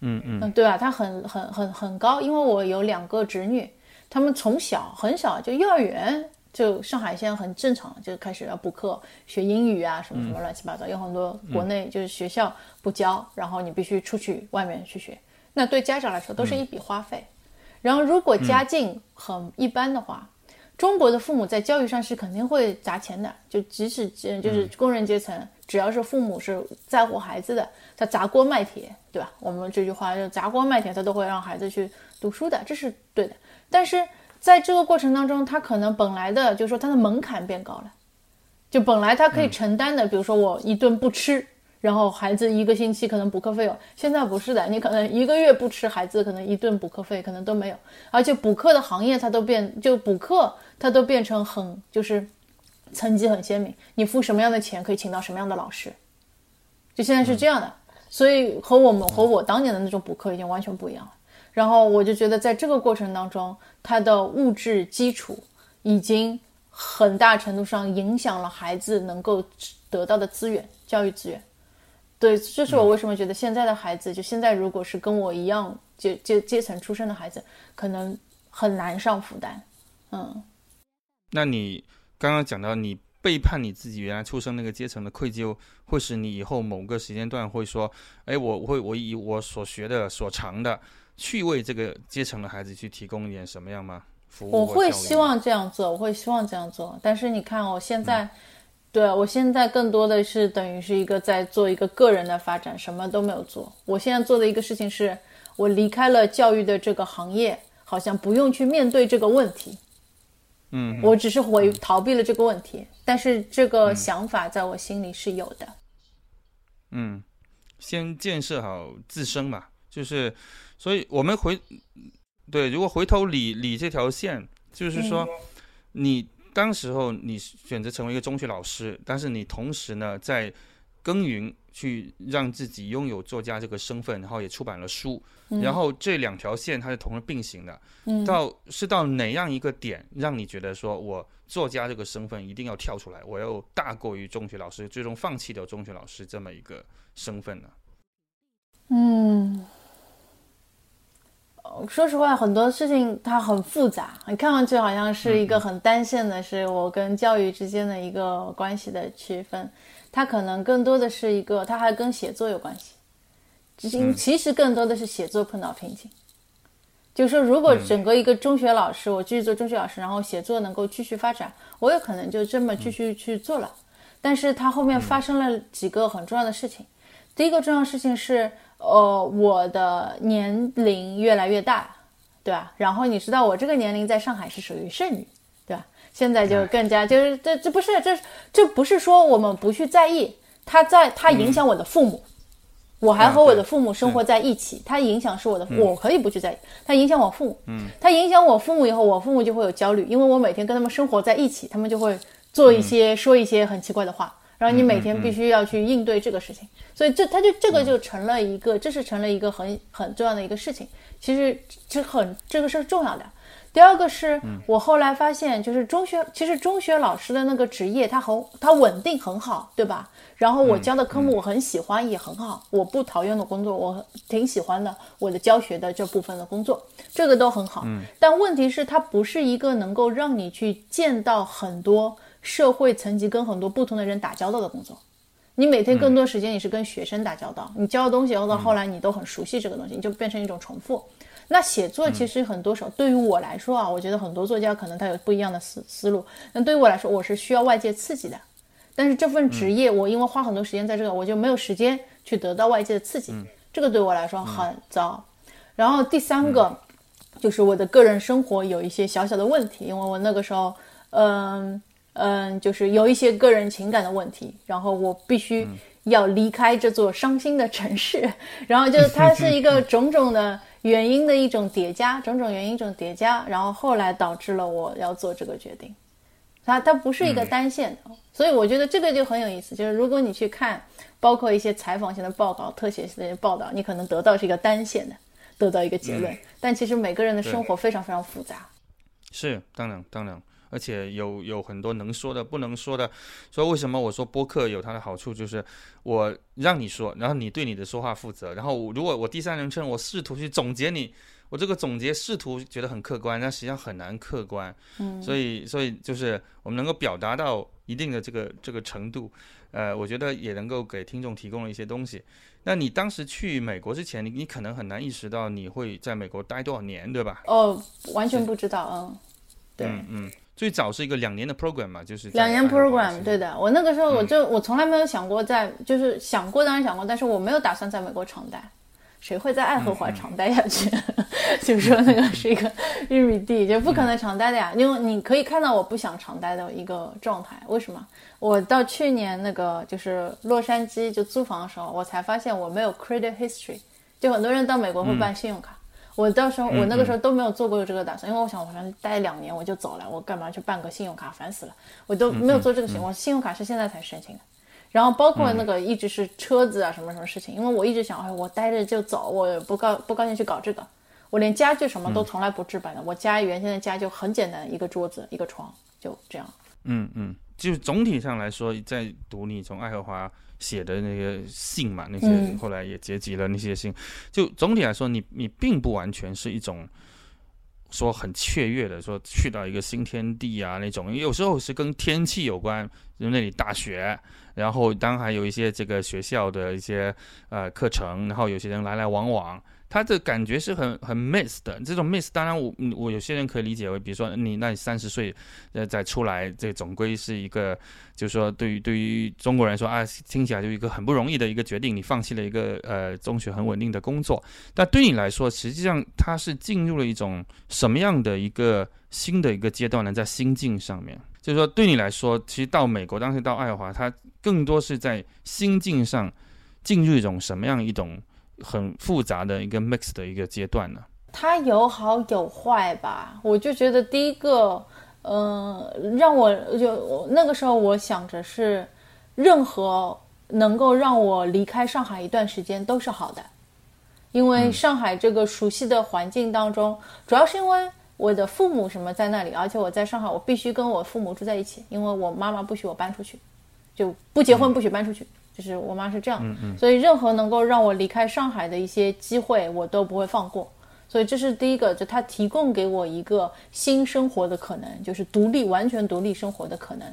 嗯嗯嗯，对吧？他很很很很高，因为我有两个侄女，他们从小很小就幼儿园就上海现在很正常，就开始要补课学英语啊什么什么乱七八糟，有很多国内就是学校不教，然后你必须出去外面去学，那对家长来说都是一笔花费。然后如果家境很一般的话。中国的父母在教育上是肯定会砸钱的，就即使就是工人阶层，只要是父母是在乎孩子的，他砸锅卖铁，对吧？我们这句话就砸锅卖铁，他都会让孩子去读书的，这是对的。但是在这个过程当中，他可能本来的，就是说他的门槛变高了，就本来他可以承担的，比如说我一顿不吃，然后孩子一个星期可能补课费有，现在不是的，你可能一个月不吃，孩子可能一顿补课费可能都没有，而且补课的行业它都变，就补课它都变成很就是层级很鲜明，你付什么样的钱可以请到什么样的老师，就现在是这样的，所以和我们和我当年的那种补课已经完全不一样了。然后我就觉得在这个过程当中，他的物质基础已经很大程度上影响了孩子能够得到的资源，教育资源。对，这是我为什么觉得现在的孩子，就现在如果是跟我一样阶阶阶层出身的孩子，可能很难上复旦。嗯，那你刚刚讲到你背叛你自己原来出生那个阶层的愧疚，会使你以后某个时间段会说，哎，我会我以我所学的所长的去为这个阶层的孩子去提供一点什么样吗？服务？我会希望这样做，我会希望这样做。但是你看，我现在。对我现在更多的是等于是一个在做一个个人的发展，什么都没有做。我现在做的一个事情是，我离开了教育的这个行业，好像不用去面对这个问题。嗯，我只是回逃避了这个问题，但是这个想法在我心里是有的。嗯，先建设好自身嘛，就是，所以我们回对，如果回头理理这条线，就是说你。当时候你选择成为一个中学老师，但是你同时呢在耕耘，去让自己拥有作家这个身份，然后也出版了书，然后这两条线它是同时并行的。到是到哪样一个点让你觉得说我作家这个身份一定要跳出来，我要大过于中学老师，最终放弃掉中学老师这么一个身份呢？嗯。说实话，很多事情它很复杂。你看上去好像是一个很单线的，是我跟教育之间的一个关系的区分。它可能更多的是一个，它还跟写作有关系。其实，其实更多的是写作碰到瓶颈。就是说，如果整个一个中学老师，我继续做中学老师，然后写作能够继续发展，我有可能就这么继续去做了。但是它后面发生了几个很重要的事情。第一个重要事情是。呃，我的年龄越来越大，对吧？然后你知道我这个年龄在上海是属于剩女？现在就更加就是这这不是这这不是说我们不去在意，他在他影响我的父母，我还和我的父母生活在一起，他影响是我的，我可以不去在意，他影响我父母，嗯，他影响我父母以后，我父母就会有焦虑，因为我每天跟他们生活在一起，他们就会做一些说一些很奇怪的话。然后你每天必须要去应对这个事情，所以这他就这个就成了一个，这是成了一个很很重要的一个事情。其实这很这个是重要的。第二个是我后来发现，就是中学其实中学老师的那个职业，他很他稳定很好，对吧？然后我教的科目我很喜欢，也很好，我不讨厌的工作，我挺喜欢的。我的教学的这部分的工作，这个都很好。但问题是，它不是一个能够让你去见到很多。社会层级跟很多不同的人打交道的工作，你每天更多时间你是跟学生打交道，你教的东西到后来你都很熟悉这个东西，你就变成一种重复。那写作其实很多时候对于我来说啊，我觉得很多作家可能他有不一样的思思路。那对于我来说，我是需要外界刺激的，但是这份职业我因为花很多时间在这个，我就没有时间去得到外界的刺激，这个对我来说很糟。然后第三个就是我的个人生活有一些小小的问题，因为我那个时候，嗯。嗯，就是有一些个人情感的问题，然后我必须要离开这座伤心的城市，然后就是它是一个 种种的原因的一种叠加，种种原因一种叠加，然后后来导致了我要做这个决定。它它不是一个单线的，所以我觉得这个就很有意思。就是如果你去看，包括一些采访性的报告、特写性的报道，你可能得到是一个单线的，得到一个结论，但其实每个人的生活非常非常复杂。是，当然，当然。而且有有很多能说的，不能说的。所以为什么我说播客有它的好处，就是我让你说，然后你对你的说话负责。然后如果我第三人称，我试图去总结你，我这个总结试图觉得很客观，但实际上很难客观。嗯。所以所以就是我们能够表达到一定的这个这个程度，呃，我觉得也能够给听众提供了一些东西。那你当时去美国之前，你你可能很难意识到你会在美国待多少年，对吧？哦，完全不知道，嗯，对，嗯嗯。最早是一个两年的 program 嘛，就是两年 program，对的。我那个时候我就我从来没有想过在，就是想过当然想过，但是我没有打算在美国长待。谁会在爱荷华长待下去？就是说那个是一个玉米地，就不可能长待的呀。因为你可以看到我不想长待的一个状态。为什么？我到去年那个就是洛杉矶就租房的时候，我才发现我没有 credit history。就很多人到美国会办信用卡，我到时候我那个时候都没有做过这个打算，因为我想我反正待两年我就走了，我干嘛去办个信用卡，烦死了，我都没有做这个事情。我信用卡是现在才申请的。然后包括那个一直是车子啊什么什么事情，因为我一直想，哎，我待着就走，我不高不高兴去搞这个。我连家具什么都从来不置办的，我家原先的家就很简单，一个桌子一个床，就这样。嗯嗯，就是总体上来说，在读你从爱荷华写的那些信嘛，那些后来也结集了那些信，就总体来说，你你并不完全是一种。说很雀跃的，说去到一个新天地啊那种，有时候是跟天气有关，就那里大雪，然后当然还有一些这个学校的一些呃课程，然后有些人来来往往。他的感觉是很很 miss 的，这种 miss 当然我我有些人可以理解为，比如说你那你三十岁呃再出来，这总归是一个，就是说对于对于中国人说啊，听起来就一个很不容易的一个决定，你放弃了一个呃中学很稳定的工作，但对你来说，实际上他是进入了一种什么样的一个新的一个阶段呢？在心境上面，就是说对你来说，其实到美国当时到爱华，他更多是在心境上进入一种什么样一种？很复杂的一个 mix 的一个阶段呢，它有好有坏吧。我就觉得第一个，嗯，让我就那个时候我想着是，任何能够让我离开上海一段时间都是好的，因为上海这个熟悉的环境当中，主要是因为我的父母什么在那里，而且我在上海我必须跟我父母住在一起，因为我妈妈不许我搬出去，就不结婚不许搬出去。就是我妈是这样，所以任何能够让我离开上海的一些机会，我都不会放过。所以这是第一个，就他提供给我一个新生活的可能，就是独立、完全独立生活的可能，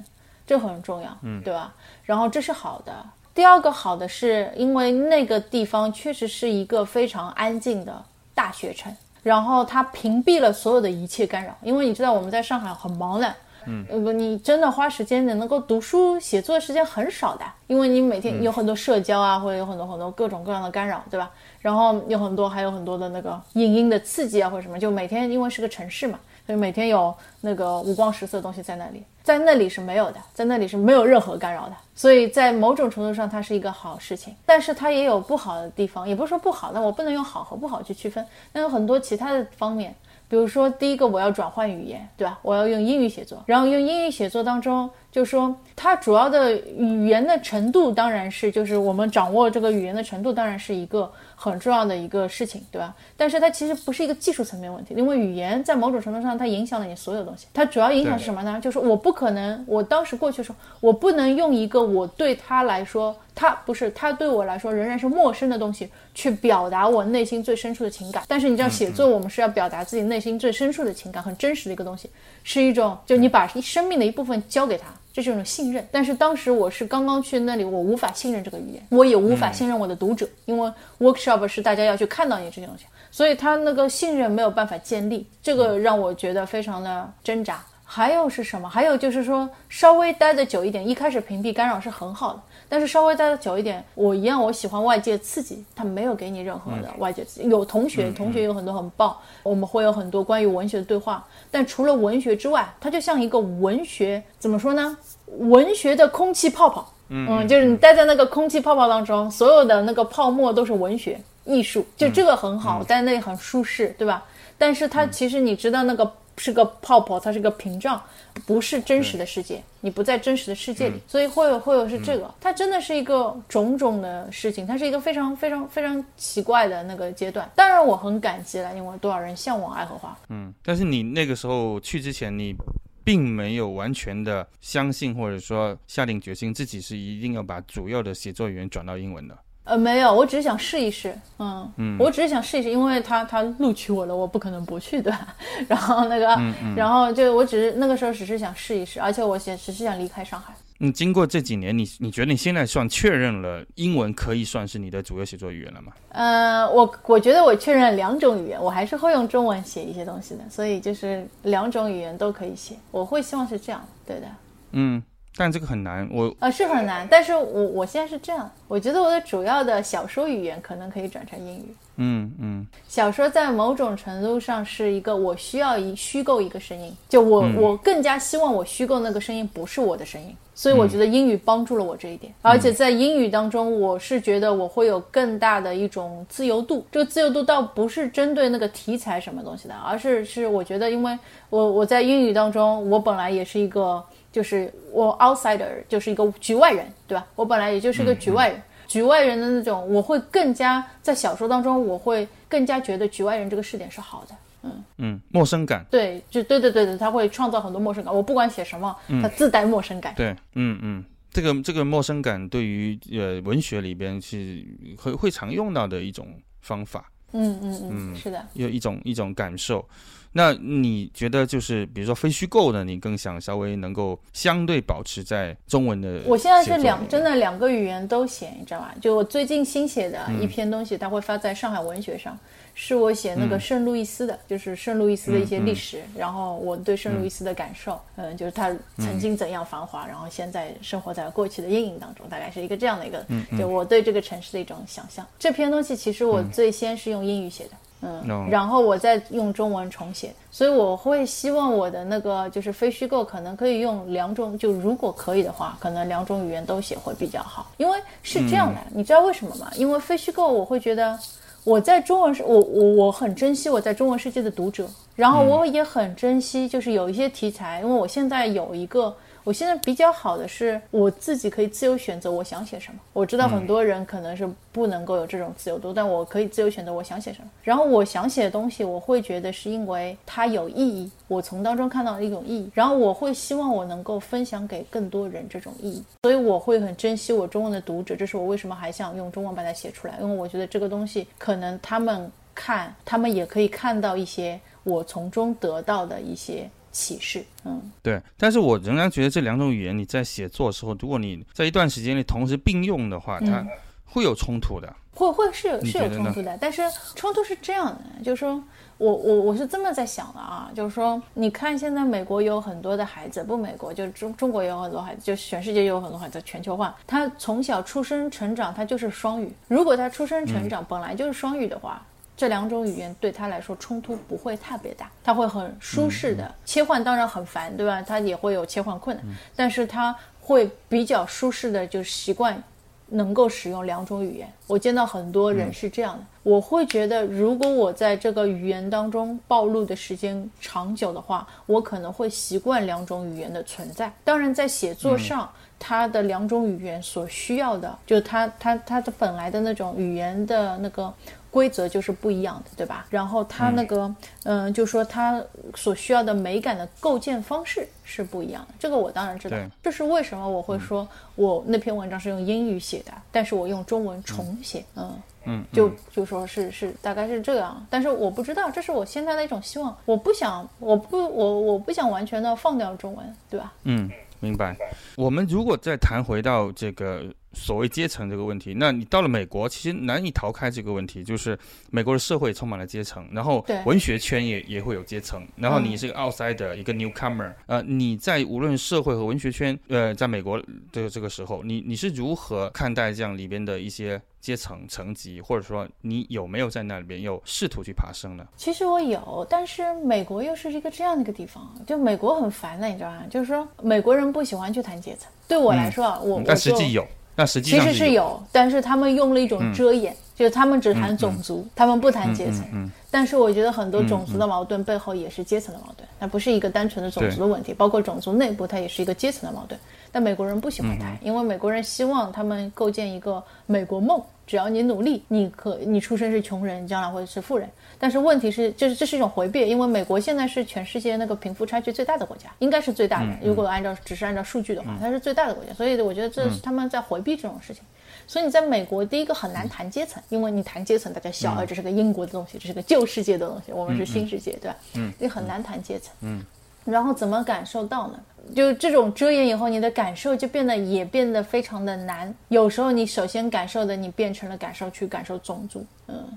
这很重要，嗯，对吧？然后这是好的。第二个好的是因为那个地方确实是一个非常安静的大学城，然后它屏蔽了所有的一切干扰。因为你知道我们在上海很忙的。嗯，不，你真的花时间的能够读书写作的时间很少的，因为你每天有很多社交啊，或者有很多很多各种各样的干扰，对吧？然后有很多还有很多的那个影音的刺激啊，或者什么，就每天因为是个城市嘛，所以每天有那个五光十色的东西在那里，在那里是没有的，在那里是没有任何干扰的，所以在某种程度上它是一个好事情，但是它也有不好的地方，也不是说不好，但我不能用好和不好去区分，那有很多其他的方面。比如说，第一个我要转换语言，对吧？我要用英语写作，然后用英语写作当中，就说它主要的语言的程度，当然是就是我们掌握这个语言的程度，当然是一个。很重要的一个事情，对吧？但是它其实不是一个技术层面问题，因为语言在某种程度上它影响了你所有东西。它主要影响是什么呢？就是我不可能，我当时过去的时候，我不能用一个我对他来说，他不是他对我来说仍然是陌生的东西去表达我内心最深处的情感。但是你知道，写作我们是要表达自己内心最深处的情感，很真实的一个东西，是一种就你把生命的一部分交给他。这是一种信任，但是当时我是刚刚去那里，我无法信任这个语言，我也无法信任我的读者，因为 workshop 是大家要去看到你这些东西，所以他那个信任没有办法建立，这个让我觉得非常的挣扎。还有是什么？还有就是说，稍微待的久一点，一开始屏蔽干扰是很好的。但是稍微待的久一点，我一样，我喜欢外界刺激，他没有给你任何的外界刺激。有同学，同学有很多很棒，我们会有很多关于文学的对话。但除了文学之外，它就像一个文学，怎么说呢？文学的空气泡泡，嗯，就是你待在那个空气泡泡当中，所有的那个泡沫都是文学艺术，就这个很好，待那里很舒适，对吧？但是它其实你知道那个。是个泡泡，它是个屏障，不是真实的世界。你不在真实的世界里，所以会有会有是这个。它真的是一个种种的事情，它是一个非常非常非常奇怪的那个阶段。当然我很感激了，因为多少人向往爱荷华。嗯，但是你那个时候去之前，你并没有完全的相信或者说下定决心自己是一定要把主要的写作语言转到英文的。呃，没有，我只是想试一试，嗯嗯，我只是想试一试，因为他他录取我了，我不可能不去，对吧？然后那个，然后就我只是那个时候只是想试一试，而且我想只是想离开上海。嗯，经过这几年，你你觉得你现在算确认了英文可以算是你的主要写作语言了吗？呃，我我觉得我确认两种语言，我还是会用中文写一些东西的，所以就是两种语言都可以写，我会希望是这样，对的。嗯。但这个很难。我啊是很难，但是我我现在是这样，我觉得我的主要的小说语言可能可以转成英语。嗯嗯小说在某种程度上是一个我需要一虚构一个声音，就我、我更加希望我虚构那个声音不是我的声音，所以我觉得英语帮助了我这一点。而且在英语当中，我是觉得我会有更大的一种自由度。这个自由度倒不是针对那个题材什么东西的，而是是我觉得，因为我我在英语当中，我本来也是一个就是我 outsider，就是一个局外人，对吧？我本来也就是一个局外人。局外人的那种，我会更加在小说当中，我会更加觉得局外人这个视点是好的。嗯嗯，陌生感。对，就对对对对，他会创造很多陌生感。我不管写什么，他自带陌生感。对，嗯嗯，这个这个陌生感对于呃文学里边是会会常用到的一种方法，嗯嗯嗯，是的。有一种一种感受。那你觉得就是比如说非虚构的，你更想稍微能够相对保持在中文的？我现在是两真的两个语言都写，你知道吧？就我最近新写的一篇东西，它会发在上海文学上。是我写那个圣路易斯的，就是圣路易斯的一些历史，然后我对圣路易斯的感受，嗯，就是他曾经怎样繁华，然后现在生活在过去的阴影当中，大概是一个这样的一个，就我对这个城市的一种想象。这篇东西其实我最先是用英语写的，嗯，然后我再用中文重写，所以我会希望我的那个就是非虚构，可能可以用两种，就如果可以的话，可能两种语言都写会比较好，因为是这样的，你知道为什么吗？因为非虚构，我会觉得。我在中文世，我我我很珍惜我在中文世界的读者，然后我也很珍惜，就是有一些题材，因为我现在有一个。我现在比较好的是，我自己可以自由选择我想写什么。我知道很多人可能是不能够有这种自由度，但我可以自由选择我想写什么。然后我想写的东西，我会觉得是因为它有意义，我从当中看到了一种意义。然后我会希望我能够分享给更多人这种意义，所以我会很珍惜我中文的读者。这是我为什么还想用中文把它写出来，因为我觉得这个东西可能他们看，他们也可以看到一些我从中得到的一些。启示，嗯，对，但是我仍然觉得这两种语言你在写作的时候，如果你在一段时间内同时并用的话，它会有冲突的，会会是有是有冲突的，但是冲突是这样的，就是说我我我是这么在想的啊，就是说你看现在美国有很多的孩子，不美国就中中国也有很多孩子，就全世界也有很多孩子，全球化，他从小出生成长他就是双语，如果他出生成长本来就是双语的话。这两种语言对他来说冲突不会特别大，他会很舒适的切换，当然很烦，对吧？他也会有切换困难，但是他会比较舒适的就习惯能够使用两种语言。我见到很多人是这样的，我会觉得如果我在这个语言当中暴露的时间长久的话，我可能会习惯两种语言的存在。当然，在写作上，他的两种语言所需要的，就他、他、他的本来的那种语言的那个。规则就是不一样的，对吧？然后它那个，嗯，就说它所需要的美感的构建方式是不一样的。这个我当然知道，这是为什么我会说我那篇文章是用英语写的，但是我用中文重写，嗯嗯，就就说是是大概是这样。但是我不知道，这是我现在的一种希望。我不想，我不我我不想完全的放掉中文，对吧？嗯，明白。我们如果再谈回到这个。所谓阶层这个问题，那你到了美国，其实难以逃开这个问题，就是美国的社会充满了阶层，然后文学圈也也会有阶层，然后你是个 outsider，一个 newcomer，呃，你在无论社会和文学圈，呃，在美国的这个时候，你你是如何看待这样里边的一些阶层层级，或者说你有没有在那里边又试图去爬升呢？其实我有，但是美国又是一个这样的一个地方，就美国很烦的，你知道吗？就是说美国人不喜欢去谈阶层，对我来说啊，我但实际有。那实际其实是有，但是他们用了一种遮掩，就是他们只谈种族，他们不谈阶层。但是我觉得很多种族的矛盾背后也是阶层的矛盾，它不是一个单纯的种族的问题，包括种族内部它也是一个阶层的矛盾。但美国人不喜欢谈，因为美国人希望他们构建一个美国梦，只要你努力，你可你出生是穷人，将来会是富人。但是问题是，就是这是一种回避，因为美国现在是全世界那个贫富差距最大的国家，应该是最大的。如果按照只是按照数据的话，它是最大的国家，所以我觉得这是他们在回避这种事情。所以你在美国，第一个很难谈阶层，因为你谈阶层，大家笑，啊，这是个英国的东西，这是个旧世界的东西，我们是新世界，对吧？嗯，你很难谈阶层。嗯，然后怎么感受到呢？就这种遮掩以后，你的感受就变得也变得非常的难。有时候你首先感受的，你变成了感受去感受种族，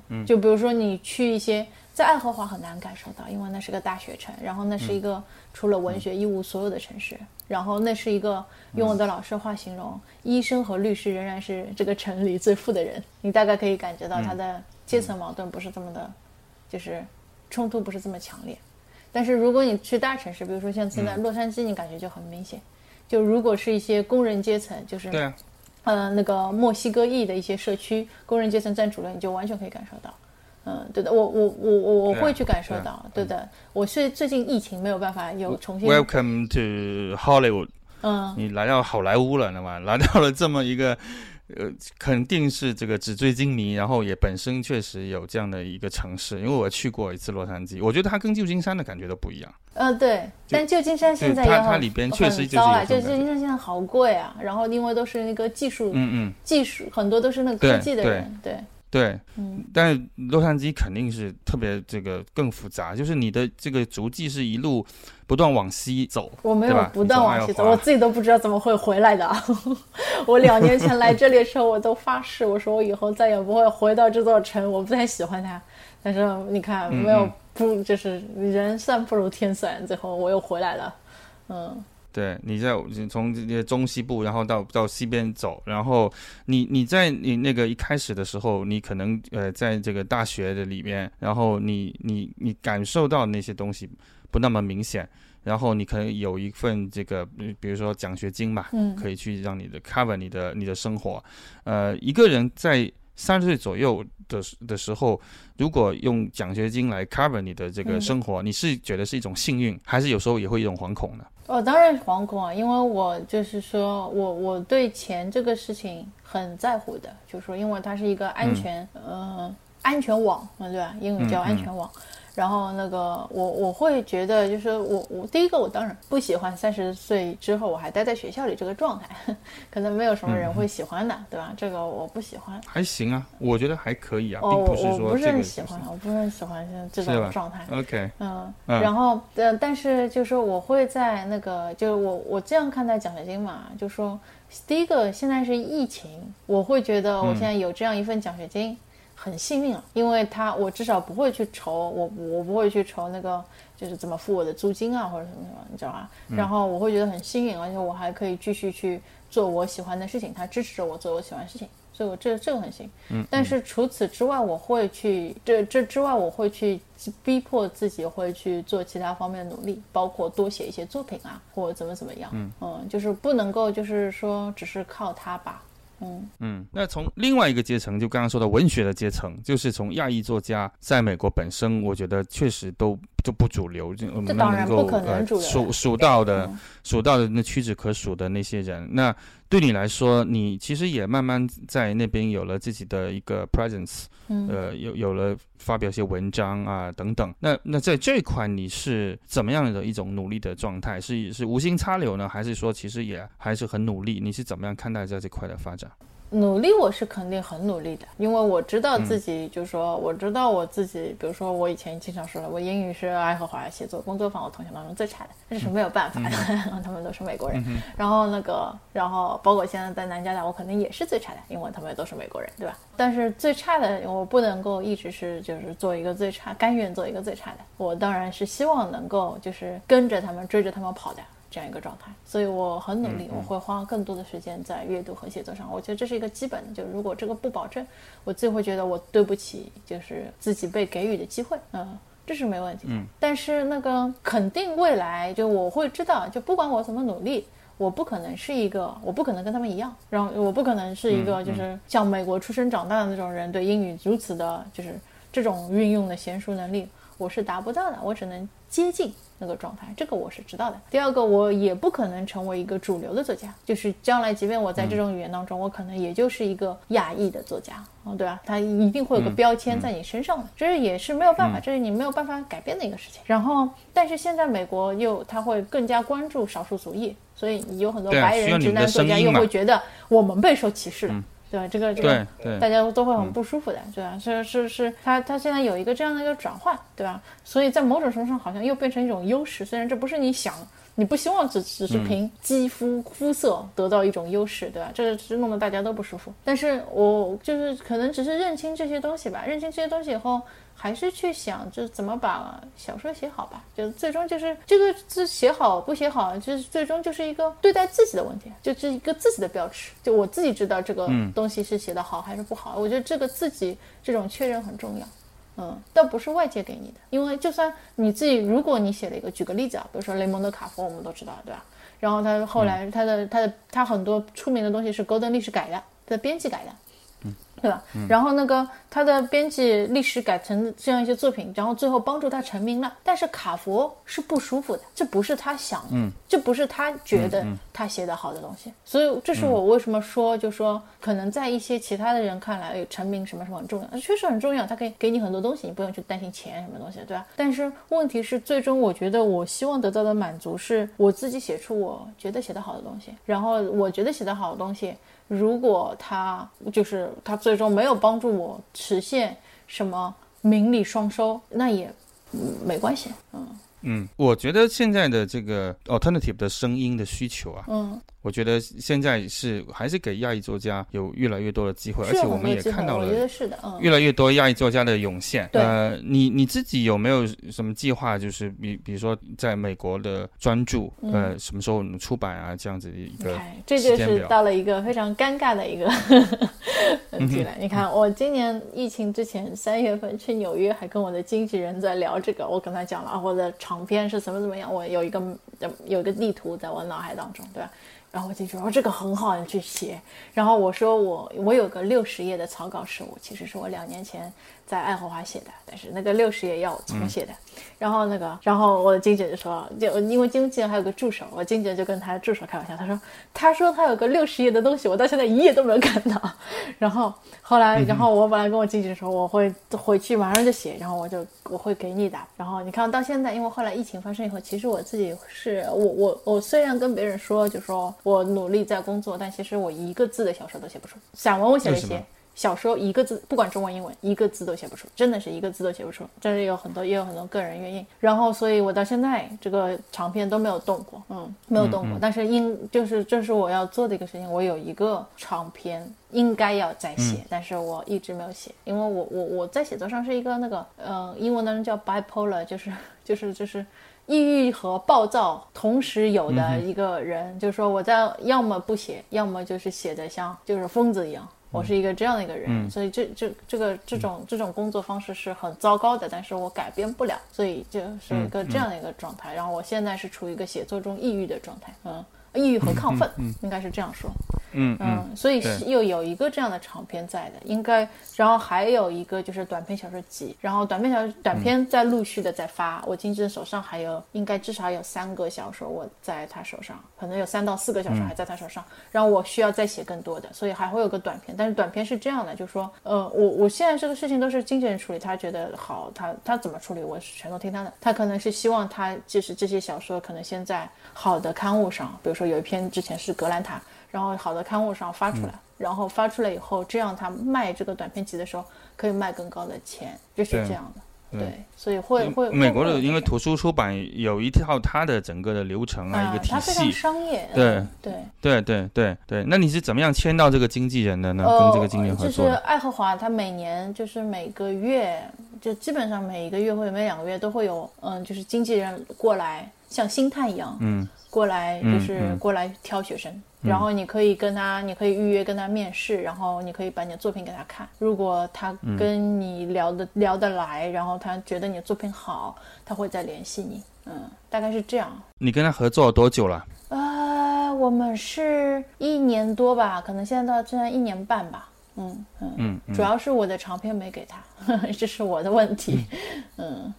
嗯，就比如说你去一些在爱荷华很难感受到，因为那是个大学城，然后那是一个除了文学一无所有的城市，然后那是一个用我的老师话形容，医生和律师仍然是这个城里最富的人，你大概可以感觉到他的阶层矛盾不是这么的，就是冲突不是这么强烈。但是如果你去大城市，比如说像现在洛杉矶，你感觉就很明显。就如果是一些工人阶层，就是对啊，呃，那个墨西哥裔的一些社区，工人阶层占主流，你就完全可以感受到。嗯，对的，我我我我我会去感受到，对的。我是最近疫情没有办法有重新。Welcome to Hollywood。嗯，你来到好莱坞了，那么来到了这么一个。呃，肯定是这个纸醉金迷，然后也本身确实有这样的一个城市，因为我去过一次洛杉矶，我觉得它跟旧金山的感觉都不一样。呃，对，但旧金山现在它它里边确实糟啊，就旧金山现在好贵啊，然后因为都是那个技术，嗯嗯，技术很多都是那个科技的人，对。对，嗯，但是洛杉矶肯定是特别这个更复杂，就是你的这个足迹是一路不断往西走，我没有不断往西走，我自己都不知道怎么会回来的。我两年前来这里的时候，我都发誓，我说我以后再也不会回到这座城，我不太喜欢它。但是你看，没有不就是人算不如天算，最后我又回来了，嗯。对，你在从这些中西部，然后到到西边走，然后你你在你那个一开始的时候，你可能呃在这个大学的里面，然后你你你感受到那些东西不那么明显，然后你可能有一份这个比如说奖学金嘛，嗯，可以去让你的 cover 你的你的生活，呃，一个人在三十岁左右的的时候，如果用奖学金来 cover 你的这个生活，你是觉得是一种幸运，还是有时候也会一种惶恐呢？哦，当然是惶恐啊，因为我就是说我我对钱这个事情很在乎的，就是说，因为它是一个安全，呃，安全网，对吧？英语叫安全网。然后那个我我会觉得就是我我第一个我当然不喜欢三十岁之后我还待在学校里这个状态，可能没有什么人会喜欢的，对吧？这个我不喜欢。还行啊，我觉得还可以啊，并不是说我不是很喜欢，我不是很喜欢现在这种状态。OK，嗯，然后呃，但是就是我会在那个就是我我这样看待奖学金嘛，就说第一个现在是疫情，我会觉得我现在有这样一份奖学金。很幸运了，因为他我至少不会去愁我我不会去愁那个就是怎么付我的租金啊或者什么什么，你知道吧？然后我会觉得很幸运，而且我还可以继续去做我喜欢的事情，他支持着我做我喜欢的事情，所以我这这个很幸运嗯。但是除此之外，我会去这这之外，我会去逼迫自己会去做其他方面的努力，包括多写一些作品啊，或者怎么怎么样。嗯嗯，就是不能够就是说只是靠他吧。嗯嗯，那从另外一个阶层，就刚刚说的文学的阶层，就是从亚裔作家在美国本身，我觉得确实都就不主流，就这当然不可能主流。数数到的，数到的那屈指可数的那些人，那对你来说，你其实也慢慢在那边有了自己的一个 presence，呃，有有了发表一些文章啊等等。那那在这一块，你是怎么样的一种努力的状态？是是无心插柳呢，还是说其实也还是很努力？你是怎么样看待在这块的发展？努力我是肯定很努力的，因为我知道自己，就是说，我知道我自己，比如说我以前经常说的，我英语是爱荷华写作工作坊我同学当中最差的，这是没有办法的，他们都是美国人。然后那个，然后包括现在在南加大，我肯定也是最差的，因为他们都是美国人，对吧？但是最差的，我不能够一直是就是做一个最差，甘愿做一个最差的。我当然是希望能够就是跟着他们，追着他们跑的。这样一个状态，所以我很努力，我会花更多的时间在阅读和写作上。我觉得这是一个基本的，就如果这个不保证，我自己会觉得我对不起，就是自己被给予的机会。嗯，这是没问题。嗯，但是那个肯定未来，就我会知道，就不管我怎么努力，我不可能是一个，我不可能跟他们一样，然后我不可能是一个，就是像美国出生长大的那种人，对英语如此的，就是这种运用的娴熟能力，我是达不到的，我只能接近。那个状态，这个我是知道的。第二个，我也不可能成为一个主流的作家，就是将来即便我在这种语言当中，我可能也就是一个亚裔的作家，嗯，对吧？他一定会有个标签在你身上的，这也是没有办法，这是你没有办法改变的一个事情。然后，但是现在美国又他会更加关注少数族裔，所以有很多白人直男作家又会觉得我们备受歧视了。对吧？这个这个，大家都会很不舒服的，对吧？是是是，他他现在有一个这样的一个转换，对吧？所以在某种程度上，好像又变成一种优势。虽然这不是你想你不希望只只是凭肌肤肤色得到一种优势，对吧？这个是弄得大家都不舒服。但是我就是可能只是认清这些东西吧，认清这些东西以后。还是去想，就怎么把小说写好吧。就最终就是这个字写好不写好，就是最终就是一个对待自己的问题，就是一个自己的标尺。就我自己知道这个东西是写的好还是不好。我觉得这个自己这种确认很重要。嗯，倒不是外界给你的，因为就算你自己，如果你写了一个，举个例子啊，比如说雷蒙德·卡佛，我们都知道，对吧？然后他后来他的他的他很多出名的东西是戈登历史改的，他的编辑改的。对吧？然后那个他的编辑历史改成这样一些作品，然后最后帮助他成名了。但是卡佛是不舒服的，这不是他想，嗯，这不是他觉得他写的好的东西。所以这是我为什么说，就说可能在一些其他的人看来，成名什么什么很重要，确实很重要，他可以给你很多东西，你不用去担心钱什么东西，对吧？但是问题是，最终我觉得我希望得到的满足是我自己写出我觉得写的好的东西，然后我觉得写的好的东西。如果他就是他最终没有帮助我实现什么名利双收，那也没关系。嗯嗯，我觉得现在的这个 alternative 的声音的需求啊，嗯。我觉得现在是还是给亚裔作家有越来越多的机会，而且我们也看到了，我觉得是的，嗯越来越多亚裔作家的涌现。呃，你你自己有没有什么计划？就是比比如说在美国的专注，呃，什么时候出版啊？这样子的一个这就是到了一个非常尴尬的一个 问题了。你看，我今年疫情之前三月份去纽约，还跟我的经纪人在聊这个，我跟他讲了啊，我的长篇是怎么怎么样，我有一个有一个地图在我脑海当中，对吧？然后我就说，这个很好，你去写。然后我说，我我有个六十页的草稿是我，其实是我两年前。在爱荷华写的，但是那个六十页要我重写的。然后那个，然后我的经纪人就说，就因为经纪人还有个助手，我经纪人就跟他的助手开玩笑，他说，他说他有个六十页的东西，我到现在一页都没有看到。然后后来，然后我本来跟我经纪人说，我会回去马上就写，然后我就我会给你的。然后你看到现在，因为后来疫情发生以后，其实我自己是我我我虽然跟别人说，就说我努力在工作，但其实我一个字的小说都写不出，散文我写了一些。小时候一个字，不管中文英文，一个字都写不出，真的是一个字都写不出。这是有很多，也有很多个人原因。然后，所以我到现在这个长篇都没有动过，嗯，没有动过。但是应就是这是我要做的一个事情，我有一个长篇应该要再写，但是我一直没有写，因为我我我在写作上是一个那个，嗯，英文当中叫 bipolar，就是就是就是抑郁和暴躁同时有的一个人，就是说我在要么不写，要么就是写的像就是疯子一样。我是一个这样的一个人，所以这这这个这种这种工作方式是很糟糕的，但是我改变不了，所以就是一个这样的一个状态。然后我现在是处于一个写作中抑郁的状态，嗯，抑郁和亢奋，应该是这样说。嗯嗯，所以又有一个这样的长篇在的，应该，然后还有一个就是短篇小说集，然后短篇小短篇在陆续的在发，我经纪人手上还有应该至少有三个小说我在他手上，可能有三到四个小说还在他手上，然后我需要再写更多的，所以还会有个短篇，但是短篇是这样的，就是说，呃，我我现在这个事情都是经纪人处理，他觉得好，他他怎么处理，我全都听他的，他可能是希望他就是这些小说可能先在好的刊物上，比如说有一篇之前是格兰塔。然后好的刊物上发出来，然后发出来以后，这样他卖这个短篇集的时候可以卖更高的钱，就是这样的。对，所以会会美国的，因为图书出版有一套它的整个的流程啊，一个体系，它非常商业。对对对对对对。那你是怎么样签到这个经纪人的呢？跟这个经纪人合作？就是爱荷华，他每年就是每个月，就基本上每一个月或者每两个月都会有，嗯，就是经纪人过来，像星探一样，嗯，过来就是过来挑学生。然后你可以跟他，你可以预约跟他面试，然后你可以把你的作品给他看。如果他跟你聊得聊得来，然后他觉得你的作品好，他会再联系你。嗯，大概是这样。你跟他合作多久了？呃，我们是一年多吧，可能现在到现在一年半吧。嗯嗯嗯，主要是我的长片没给他，这是我的问题。嗯。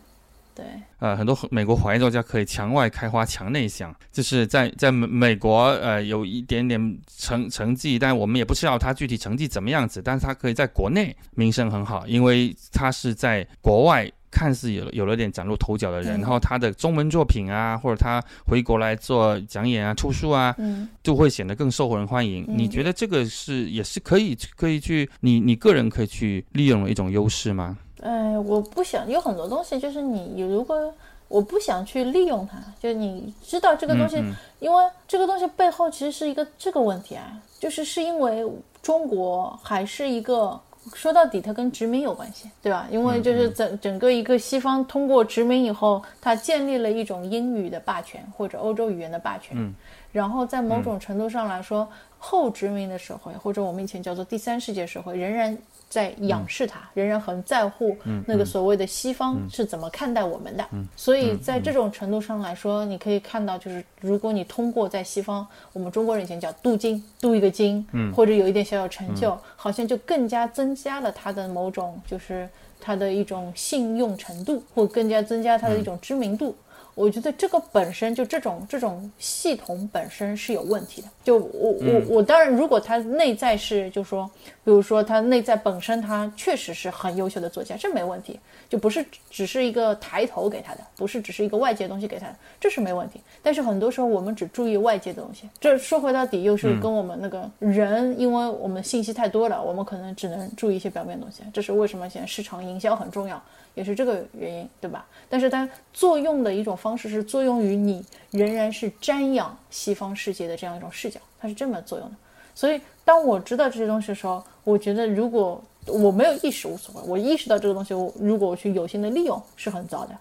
对，呃，很多美国华裔作家可以墙外开花墙内香，就是在在美美国，呃，有一点点成成绩，但我们也不知道他具体成绩怎么样子，但是他可以在国内名声很好，因为他是在国外看似有有了点崭露头角的人，然后他的中文作品啊，或者他回国来做讲演啊、出书啊，嗯，就会显得更受人欢迎。你觉得这个是也是可以可以去你你个人可以去利用的一种优势吗？哎，我不想有很多东西，就是你如果我不想去利用它。就你知道这个东西，因为这个东西背后其实是一个这个问题啊，就是是因为中国还是一个。说到底，它跟殖民有关系，对吧？因为就是整整个一个西方通过殖民以后，它建立了一种英语的霸权或者欧洲语言的霸权。嗯，然后在某种程度上来说，后殖民的社会或者我们以前叫做第三世界社会，仍然。在仰视他，仍然很在乎那个所谓的西方是怎么看待我们的。所以在这种程度上来说，你可以看到，就是如果你通过在西方，我们中国人以前叫镀金，镀一个金，或者有一点小小成就，好像就更加增加了他的某种，就是他的一种信用程度，或更加增加他的一种知名度。我觉得这个本身就这种这种系统本身是有问题的。就我我我当然，如果他内在是，就说，比如说他内在本身他确实是很优秀的作家，这没问题，就不是只是一个抬头给他的，不是只是一个外界东西给他的，这是没问题。但是很多时候我们只注意外界的东西，这说回到底又是跟我们那个人，因为我们信息太多了，我们可能只能注意一些表面东西。这是为什么现在市场营销很重要。也是这个原因，对吧？但是它作用的一种方式是作用于你仍然是瞻仰西方世界的这样一种视角，它是这么作用的。所以当我知道这些东西的时候，我觉得如果我没有意识无所谓，我意识到这个东西，我如果我去有心的利用是很糟的。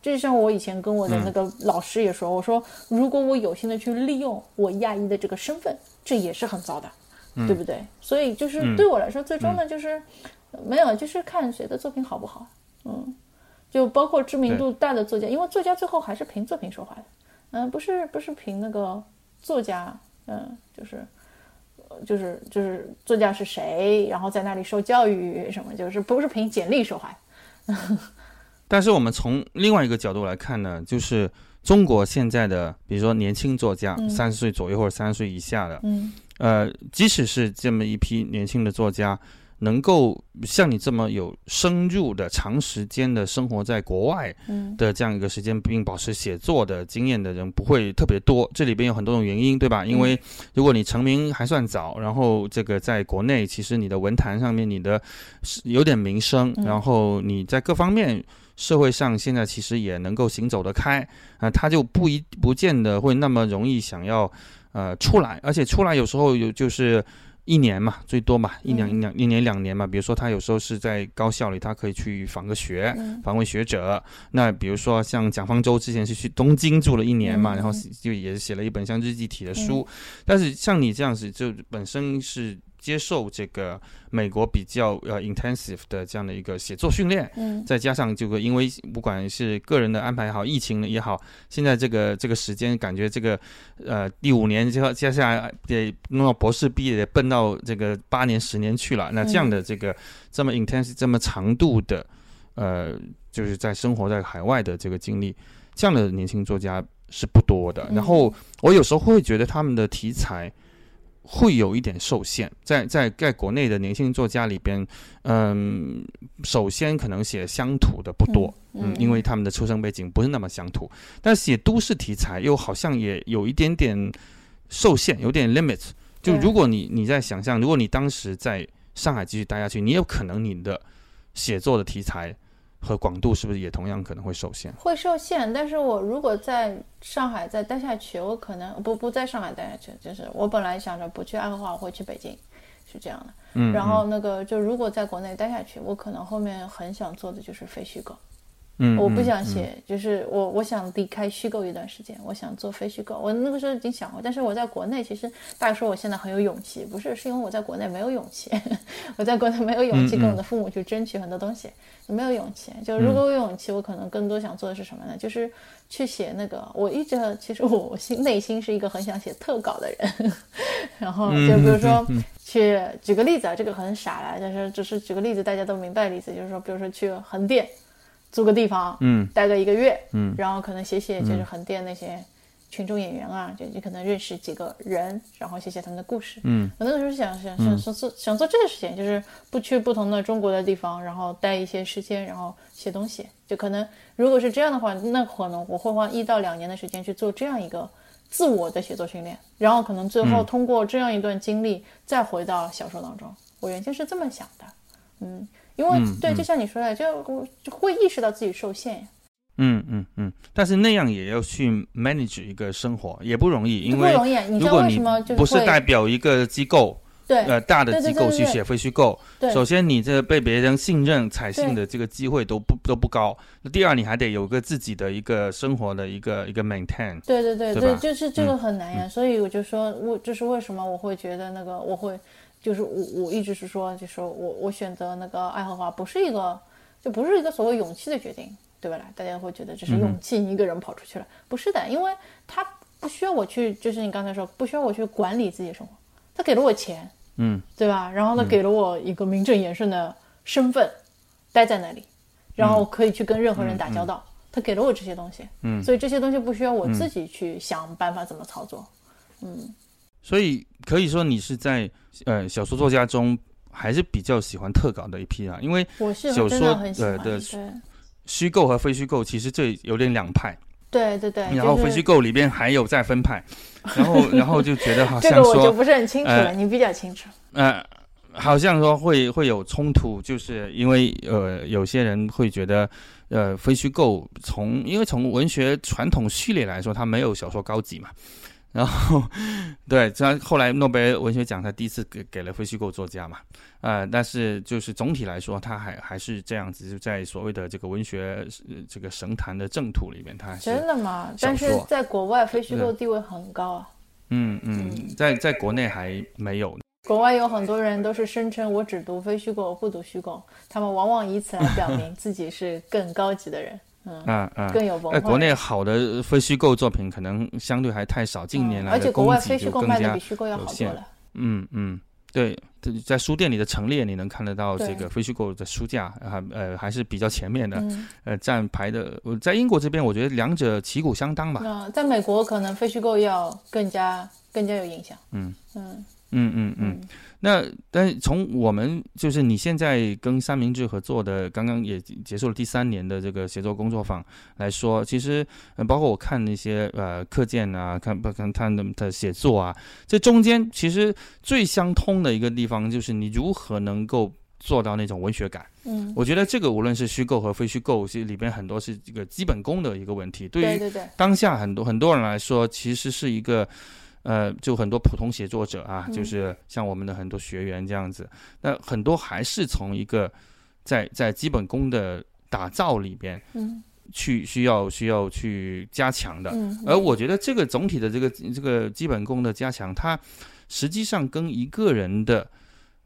这就像我以前跟我的那个老师也说，我说如果我有心的去利用我亚裔的这个身份，这也是很糟的，对不对？所以就是对我来说，最终呢就是没有，就是看谁的作品好不好。嗯，就包括知名度大的作家，因为作家最后还是凭作品说话的，嗯，不是不是凭那个作家，嗯，就是就是就是作家是谁，然后在那里受教育什么，就是不是凭简历说话。但是我们从另外一个角度来看呢，就是中国现在的，比如说年轻作家，三十岁左右或者三十岁以下的，嗯，呃，即使是这么一批年轻的作家。能够像你这么有深入的、长时间的生活在国外的这样一个时间，并保持写作的经验的人不会特别多。这里边有很多种原因，对吧？因为如果你成名还算早，然后这个在国内，其实你的文坛上面你的有点名声，然后你在各方面社会上现在其实也能够行走得开啊，他就不一不见得会那么容易想要呃出来，而且出来有时候有就是。一年嘛，最多嘛，一两一两一年两年嘛。比如说他有时候是在高校里，他可以去访个学，访问学者。那比如说像蒋方舟之前是去东京住了一年嘛，然后就也写了一本像日记体的书。但是像你这样子，就本身是。接受这个美国比较呃 intensive 的这样的一个写作训练，嗯，再加上这个，因为不管是个人的安排也好，疫情也好，现在这个这个时间感觉这个呃第五年之后接下来得弄到博士毕业，得奔到这个八年十年去了。那这样的这个这么 intensive 这么长度的呃，就是在生活在海外的这个经历，这样的年轻作家是不多的。然后我有时候会觉得他们的题材。会有一点受限，在在在国内的年轻作家里边，嗯，首先可能写乡土的不多，嗯，因为他们的出生背景不是那么乡土，但写都市题材又好像也有一点点受限，有点 limit。就如果你你在想象，如果你当时在上海继续待下去，你有可能你的写作的题材。和广度是不是也同样可能会受限？会受限，但是我如果在上海再待下去，我可能不不在上海待下去，就是我本来想着不去爱荷华，我会去北京，是这样的。嗯，然后那个就如果在国内待下去，我可能后面很想做的就是非虚构。嗯，我不想写，就是我我想离开虚构一段时间，我想做非虚构。我那个时候已经想过，但是我在国内，其实大家说我现在很有勇气，不是，是因为我在国内没有勇气，我在国内没有勇气跟我的父母去争取很多东西，没有勇气。就如果我有勇气，我可能更多想做的是什么呢？就是去写那个，我一直其实我心内心是一个很想写特稿的人，然后就比如说去举个例子啊，这个很傻了，但是只是举个例子，大家都明白的例子，就是说，比如说去横店。租个地方，嗯，待个一个月，嗯，然后可能写写就是横店那些群众演员啊，就你可能认识几个人，然后写写他们的故事，嗯，我那个时候想想想想做想做这个事情，就是不去不同的中国的地方，然后待一些时间，然后写东西，就可能如果是这样的话，那可能我会花一到两年的时间去做这样一个自我的写作训练，然后可能最后通过这样一段经历再回到小说当中，我原先是这么想的，嗯。因为对，就像你说的，就就会意识到自己受限。嗯嗯嗯，但是那样也要去 manage 一个生活，也不容易，因为不容易。你不是代表一个机构，对，呃，大的机构去写会虚构。对，首先你这被别人信任、采信的这个机会都不都不高。那第二，你还得有个自己的一个生活的一个一个 maintain。对对对对，就是这个很难呀。所以我就说，我就是为什么我会觉得那个我会，就是我我一直是说，就是我我选择那个爱荷华不是一个，就不是一个所谓勇气的决定。对吧？啦，大家会觉得这是勇气，一个人跑出去了，不是的，因为他不需要我去，就是你刚才说，不需要我去管理自己的生活，他给了我钱，嗯，对吧？然后呢，给了我一个名正言顺的身份，待在那里，然后可以去跟任何人打交道，他给了我这些东西，嗯，所以这些东西不需要我自己去想办法怎么操作，嗯，所以可以说你是在呃小说作家中还是比较喜欢特稿的一批啊，因为我是小说呃的。虚构和非虚构其实这有点两派，对对对，然后非虚构里边还有再分派，然后 然后就觉得好像说这个我就不是很清楚了，你比较清楚。呃，好像说会会有冲突，就是因为呃有些人会觉得呃非虚构从因为从文学传统序列来说，它没有小说高级嘛。然后，对，他后来诺贝尔文学奖，他第一次给给了非虚构作家嘛，呃，但是就是总体来说，他还还是这样子，就在所谓的这个文学这个神坛的正途里面，他真的吗？但是在国外，非虚构地位很高啊。嗯嗯，在在国内还没有。国外有很多人都是声称我只读非虚构，不读虚构，他们往往以此来表明自己是更高级的人。嗯嗯，更有文化。国内好的非虚构作品可能相对还太少，近年来而且国外非虚构卖的比虚构要好多了。嗯嗯，对，在书店里的陈列你能看得到这个非虚构的书架，还呃还是比较前面的，呃站排的。在英国这边，我觉得两者旗鼓相当吧。嗯，在美国可能非虚构要更加更加有影响。嗯嗯嗯嗯嗯。那但从我们就是你现在跟三明治合作的，刚刚也结束了第三年的这个写作工作坊来说，其实包括我看那些呃课件啊，看不看他的的写作啊，这中间其实最相通的一个地方就是你如何能够做到那种文学感。嗯，我觉得这个无论是虚构和非虚构，其实里边很多是这个基本功的一个问题。对于当下很多很多人来说，其实是一个。呃，就很多普通写作者啊，就是像我们的很多学员这样子，那很多还是从一个在在基本功的打造里边，嗯，去需要需要去加强的。嗯，而我觉得这个总体的这个这个基本功的加强，它实际上跟一个人的，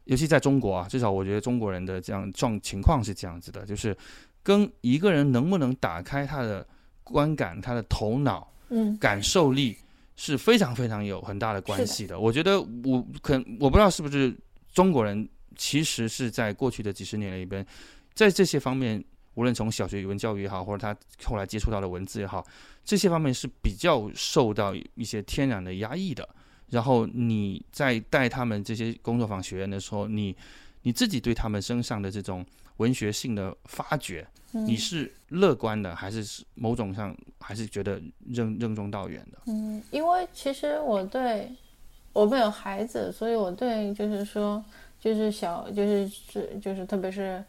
尤其在中国啊，至少我觉得中国人的这样状情况是这样子的，就是跟一个人能不能打开他的观感、他的头脑、嗯，感受力。是非常非常有很大的关系的。我觉得我可我不知道是不是中国人，其实是在过去的几十年里边，在这些方面，无论从小学语文教育也好，或者他后来接触到的文字也好，这些方面是比较受到一些天然的压抑的。然后你在带他们这些工作坊学员的时候，你你自己对他们身上的这种文学性的发掘。你是乐观的，还是某种上还是觉得任任重道远的？嗯，因为其实我对我们有孩子，所以我对就是说，就是小，就是是就是，特别是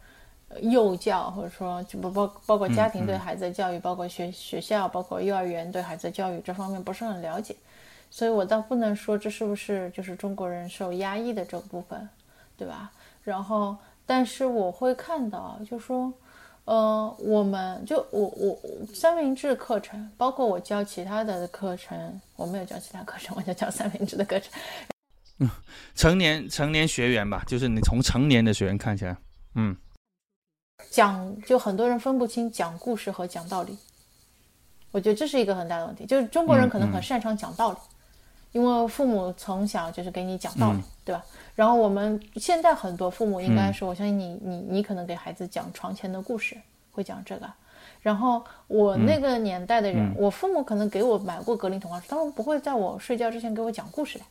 幼教，或者说就不包包括家庭对孩子的教育，包括学学校，包括幼儿园对孩子的教育这方面不是很了解，所以我倒不能说这是不是就是中国人受压抑的这部分，对吧？然后，但是我会看到，就说。呃，我们就我我三明治课程，包括我教其他的课程，我没有教其他课程，我就教三明治的课程。嗯，成年成年学员吧，就是你从成年的学员看起来，嗯，讲就很多人分不清讲故事和讲道理，我觉得这是一个很大的问题。就是中国人可能很擅长讲道理，因为父母从小就是给你讲道理，对吧？然后我们现在很多父母应该是，我相信你，你你可能给孩子讲床前的故事，会讲这个。然后我那个年代的人，我父母可能给我买过格林童话书，他们不会在我睡觉之前给我讲故事的，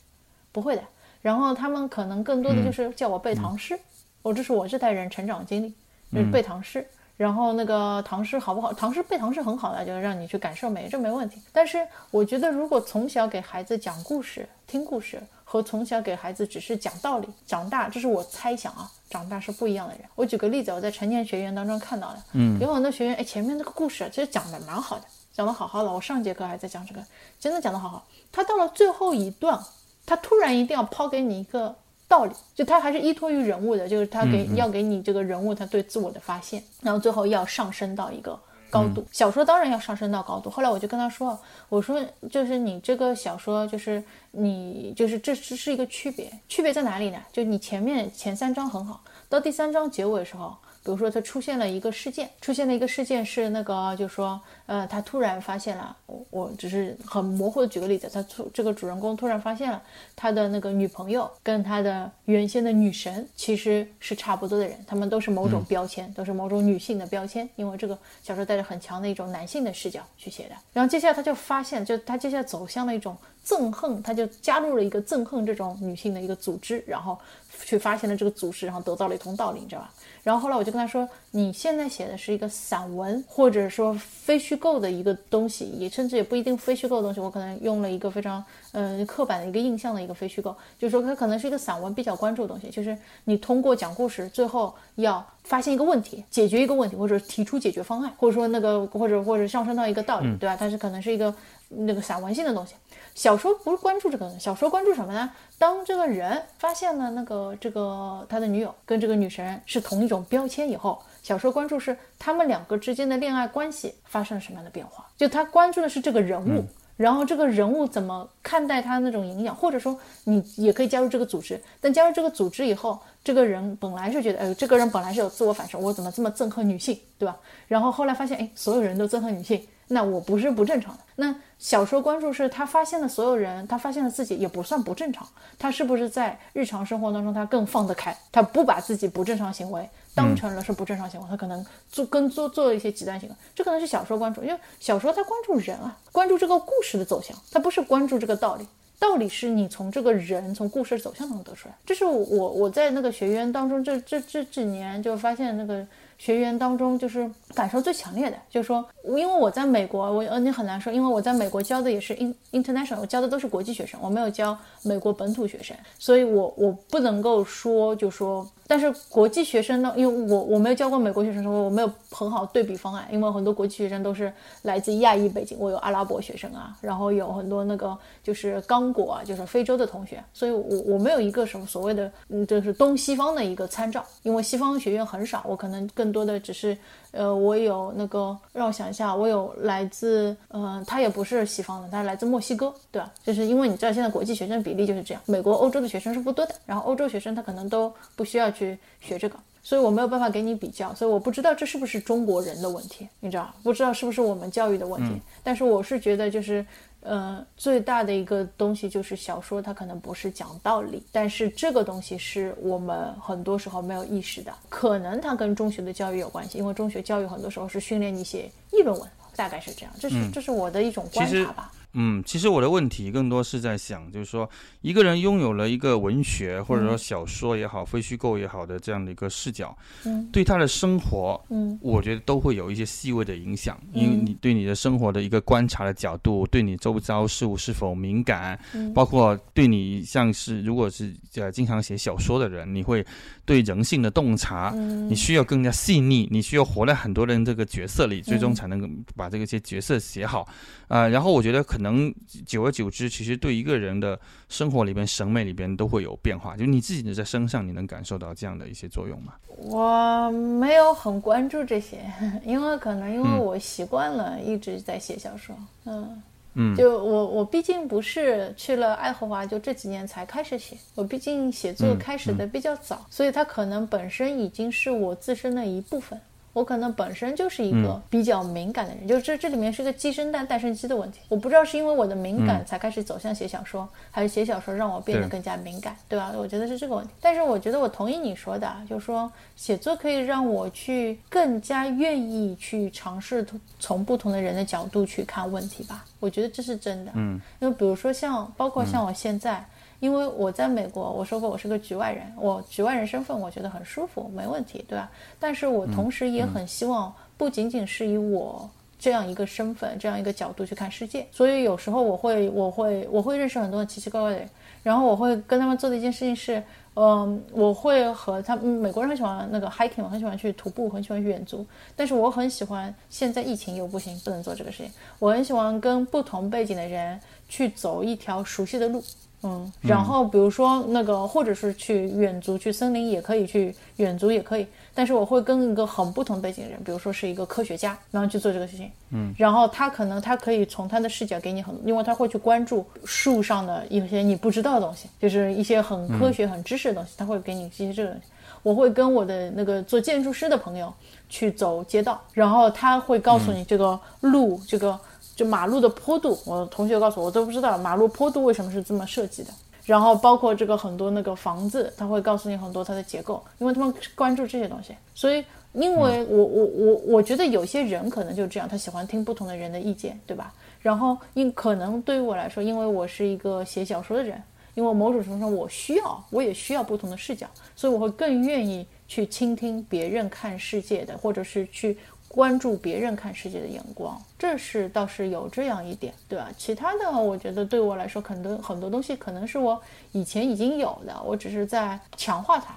不会的。然后他们可能更多的就是叫我背唐诗，我这是我这代人成长经历，就是背唐诗。然后那个唐诗好不好？唐诗背唐诗很好的，就是让你去感受美，这没问题。但是我觉得，如果从小给孩子讲故事、听故事。和从小给孩子只是讲道理，长大这是我猜想啊，长大是不一样的人。我举个例子，我在成年学员当中看到的，嗯，有很多学员，哎，前面那个故事其实讲的蛮好的，讲的好好的。我上节课还在讲这个，真的讲的好好。他到了最后一段，他突然一定要抛给你一个道理，就他还是依托于人物的，就是他给要给你这个人物他对自我的发现，然后最后要上升到一个。高度小说当然要上升到高度。后来我就跟他说：“我说就是你这个小说，就是你就是这这是一个区别，区别在哪里呢？就你前面前三章很好，到第三章结尾的时候。”比如说，他出现了一个事件，出现了一个事件是那个，就是说，呃，他突然发现了，我我只是很模糊的举个例子，他突这个主人公突然发现了他的那个女朋友跟他的原先的女神其实是差不多的人，他们都是某种标签，都是某种女性的标签，因为这个小说带着很强的一种男性的视角去写的。然后接下来他就发现，就他接下来走向了一种憎恨，他就加入了一个憎恨这种女性的一个组织，然后去发现了这个组织，然后得到了一通道理，你知道吧？然后后来我就跟他说：“你现在写的是一个散文，或者说非虚构的一个东西，也甚至也不一定非虚构的东西。我可能用了一个非常嗯刻板的一个印象的一个非虚构，就是说它可能是一个散文比较关注的东西，就是你通过讲故事，最后要发现一个问题，解决一个问题，或者提出解决方案，或者说那个或者或者上升到一个道理，对吧？它是可能是一个那个散文性的东西。”小说不是关注这个，小说关注什么呢？当这个人发现了那个这个他的女友跟这个女神是同一种标签以后，小说关注是他们两个之间的恋爱关系发生了什么样的变化。就他关注的是这个人物，然后这个人物怎么看待他那种影响，或者说你也可以加入这个组织。但加入这个组织以后，这个人本来是觉得，哎，这个人本来是有自我反射，我怎么这么憎恨女性，对吧？然后后来发现，哎，所有人都憎恨女性。那我不是不正常的。那小说关注是他发现了所有人，他发现了自己也不算不正常。他是不是在日常生活当中他更放得开？他不把自己不正常行为当成了是不正常行为，他可能做跟做做了一些极端行为。这可能是小说关注，因为小说它关注人啊，关注这个故事的走向，它不是关注这个道理。道理是你从这个人从故事走向中得出来。这是我我在那个学员当中这这这几年就发现那个。学员当中就是感受最强烈的，就是说，因为我在美国，我呃你很难说，因为我在美国教的也是 in international，我教的都是国际学生，我没有教美国本土学生，所以我我不能够说，就说。但是国际学生呢？因为我我没有教过美国学生，说我没有很好对比方案。因为很多国际学生都是来自亚裔背景，我有阿拉伯学生啊，然后有很多那个就是刚果啊，就是非洲的同学，所以我我没有一个什么所谓的，嗯，就是东西方的一个参照。因为西方学院很少，我可能更多的只是。呃，我有那个，让我想一下，我有来自，嗯，他也不是西方的，他是来自墨西哥，对吧？就是因为你知道现在国际学生比例就是这样，美国、欧洲的学生是不多的，然后欧洲学生他可能都不需要去学这个，所以我没有办法给你比较，所以我不知道这是不是中国人的问题，你知道不知道是不是我们教育的问题，但是我是觉得就是。呃，最大的一个东西就是小说，它可能不是讲道理，但是这个东西是我们很多时候没有意识的，可能它跟中学的教育有关系，因为中学教育很多时候是训练你写议论文，大概是这样，这是这是我的一种观察吧。嗯，其实我的问题更多是在想，就是说一个人拥有了一个文学或者说小说也好、非虚构也好的这样的一个视角，嗯，对他的生活，嗯，我觉得都会有一些细微的影响，因为你对你的生活的一个观察的角度，对你周遭事物是否敏感，包括对你像是如果是呃经常写小说的人，你会对人性的洞察，你需要更加细腻，你需要活在很多人这个角色里，最终才能把这个些角色写好，啊，然后我觉得可能。能久而久之，其实对一个人的生活里边、审美里边都会有变化。就你自己在身上，你能感受到这样的一些作用吗？我没有很关注这些，因为可能因为我习惯了一直在写小说。嗯嗯，就我我毕竟不是去了爱荷华就这几年才开始写，我毕竟写作开始的比较早，所以它可能本身已经是我自身的一部分。我可能本身就是一个比较敏感的人，就是这这里面是个鸡生蛋，蛋生鸡的问题。我不知道是因为我的敏感才开始走向写小说，还是写小说让我变得更加敏感，对吧？我觉得是这个问题。但是我觉得我同意你说的，就是说写作可以让我去更加愿意去尝试从不同的人的角度去看问题吧。我觉得这是真的。嗯，因为比如说像包括像我现在。因为我在美国，我说过我是个局外人，我局外人身份我觉得很舒服，没问题，对吧？但是我同时也很希望，不仅仅是以我。这样一个身份、这样一个角度去看世界。所以有时候我会我会我会认识很多奇奇怪怪的人，然后我会跟他们做的一件事情是。嗯，我会和他们美国人很喜欢那个 hiking，很喜欢去徒步，很喜欢远足。但是我很喜欢现在疫情又不行，不能做这个事情。我很喜欢跟不同背景的人去走一条熟悉的路。嗯，然后比如说那个，或者是去远足，去森林也可以，去远足也可以。但是我会跟一个很不同背景的人，比如说是一个科学家，然后去做这个事情。嗯，然后他可能他可以从他的视角给你很，因为他会去关注树上的一些你不知道的东西，就是一些很科学、很知识的东西，他会给你一些这个东西。我会跟我的那个做建筑师的朋友去走街道，然后他会告诉你这个路，这个。就马路的坡度，我同学告诉我，我都不知道马路坡度为什么是这么设计的。然后包括这个很多那个房子，他会告诉你很多它的结构，因为他们关注这些东西。所以，因为我我我我觉得有些人可能就这样，他喜欢听不同的人的意见，对吧？然后因可能对于我来说，因为我是一个写小说的人，因为某种程度上我需要，我也需要不同的视角，所以我会更愿意去倾听别人看世界的，或者是去。关注别人看世界的眼光，这是倒是有这样一点，对吧？其他的，我觉得对我来说，可能很多东西可能是我以前已经有的，我只是在强化它。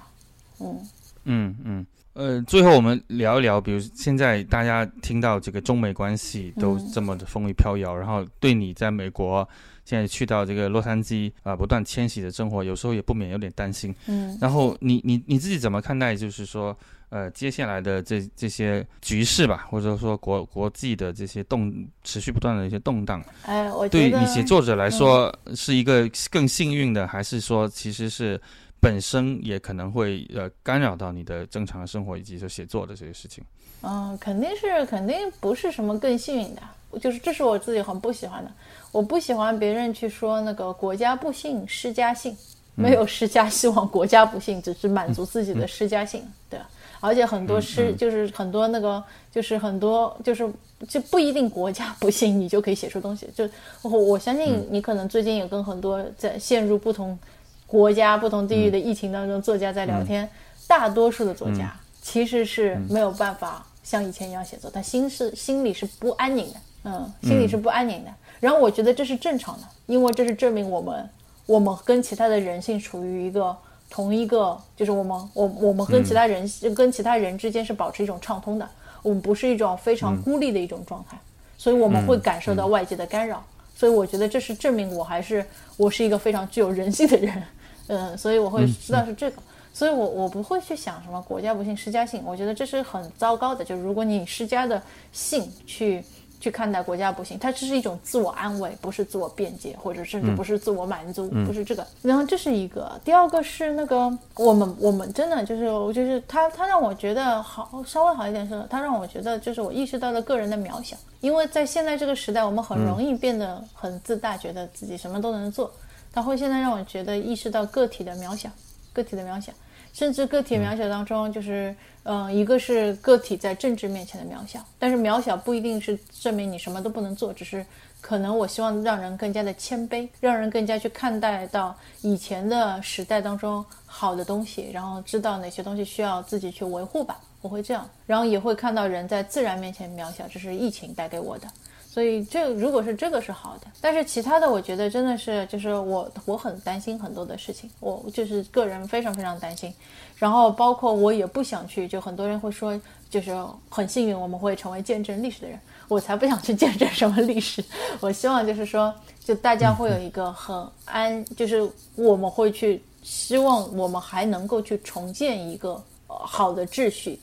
嗯嗯嗯，呃，最后我们聊一聊，比如现在大家听到这个中美关系都这么的风雨飘摇，然后对你在美国现在去到这个洛杉矶啊，不断迁徙的生活，有时候也不免有点担心。嗯，然后你你你自己怎么看待？就是说。呃，接下来的这这些局势吧，或者说国国际的这些动持续不断的一些动荡，哎，我对你写作者来说是一个更幸运的，还是说其实是本身也可能会呃干扰到你的正常生活以及说写作的这些事情？嗯，肯定是肯定不是什么更幸运的，就是这是我自己很不喜欢的，我不喜欢别人去说那个国家不幸施加幸，没有施加希望，国家不幸，只是满足自己的施加幸，对吧？而且很多是，就是很多那个，就是很多，就是就不一定国家不信，你就可以写出东西。就我我相信你可能最近也跟很多在陷入不同国家、不同地域的疫情当中作家在聊天。大多数的作家其实是没有办法像以前一样写作，他心是心里是不安宁的，嗯，心里是不安宁的。然后我觉得这是正常的，因为这是证明我们我们跟其他的人性处于一个。同一个就是我们，我我们跟其他人跟其他人之间是保持一种畅通的，我们不是一种非常孤立的一种状态，所以我们会感受到外界的干扰，所以我觉得这是证明我还是我是一个非常具有人性的人，嗯，所以我会知道是这个，所以我我不会去想什么国家不幸施加性，我觉得这是很糟糕的，就如果你施加的性去。去看待国家不行，它只是一种自我安慰，不是自我辩解，或者甚至不是自我满足，不是这个。然后这是一个，第二个是那个我们我们真的就是就是他他让我觉得好稍微好一点是，他让我觉得就是我意识到了个人的渺小，因为在现在这个时代，我们很容易变得很自大，觉得自己什么都能做。他会现在让我觉得意识到个体的渺小，个体的渺小。甚至个体渺小当中，就是，嗯，一个是个体在政治面前的渺小，但是渺小不一定是证明你什么都不能做，只是可能我希望让人更加的谦卑，让人更加去看待到以前的时代当中好的东西，然后知道哪些东西需要自己去维护吧，我会这样，然后也会看到人在自然面前渺小，这是疫情带给我的。所以这如果是这个是好的，但是其他的我觉得真的是就是我我很担心很多的事情，我就是个人非常非常担心，然后包括我也不想去，就很多人会说就是很幸运我们会成为见证历史的人，我才不想去见证什么历史，我希望就是说就大家会有一个很安，就是我们会去希望我们还能够去重建一个好的秩序。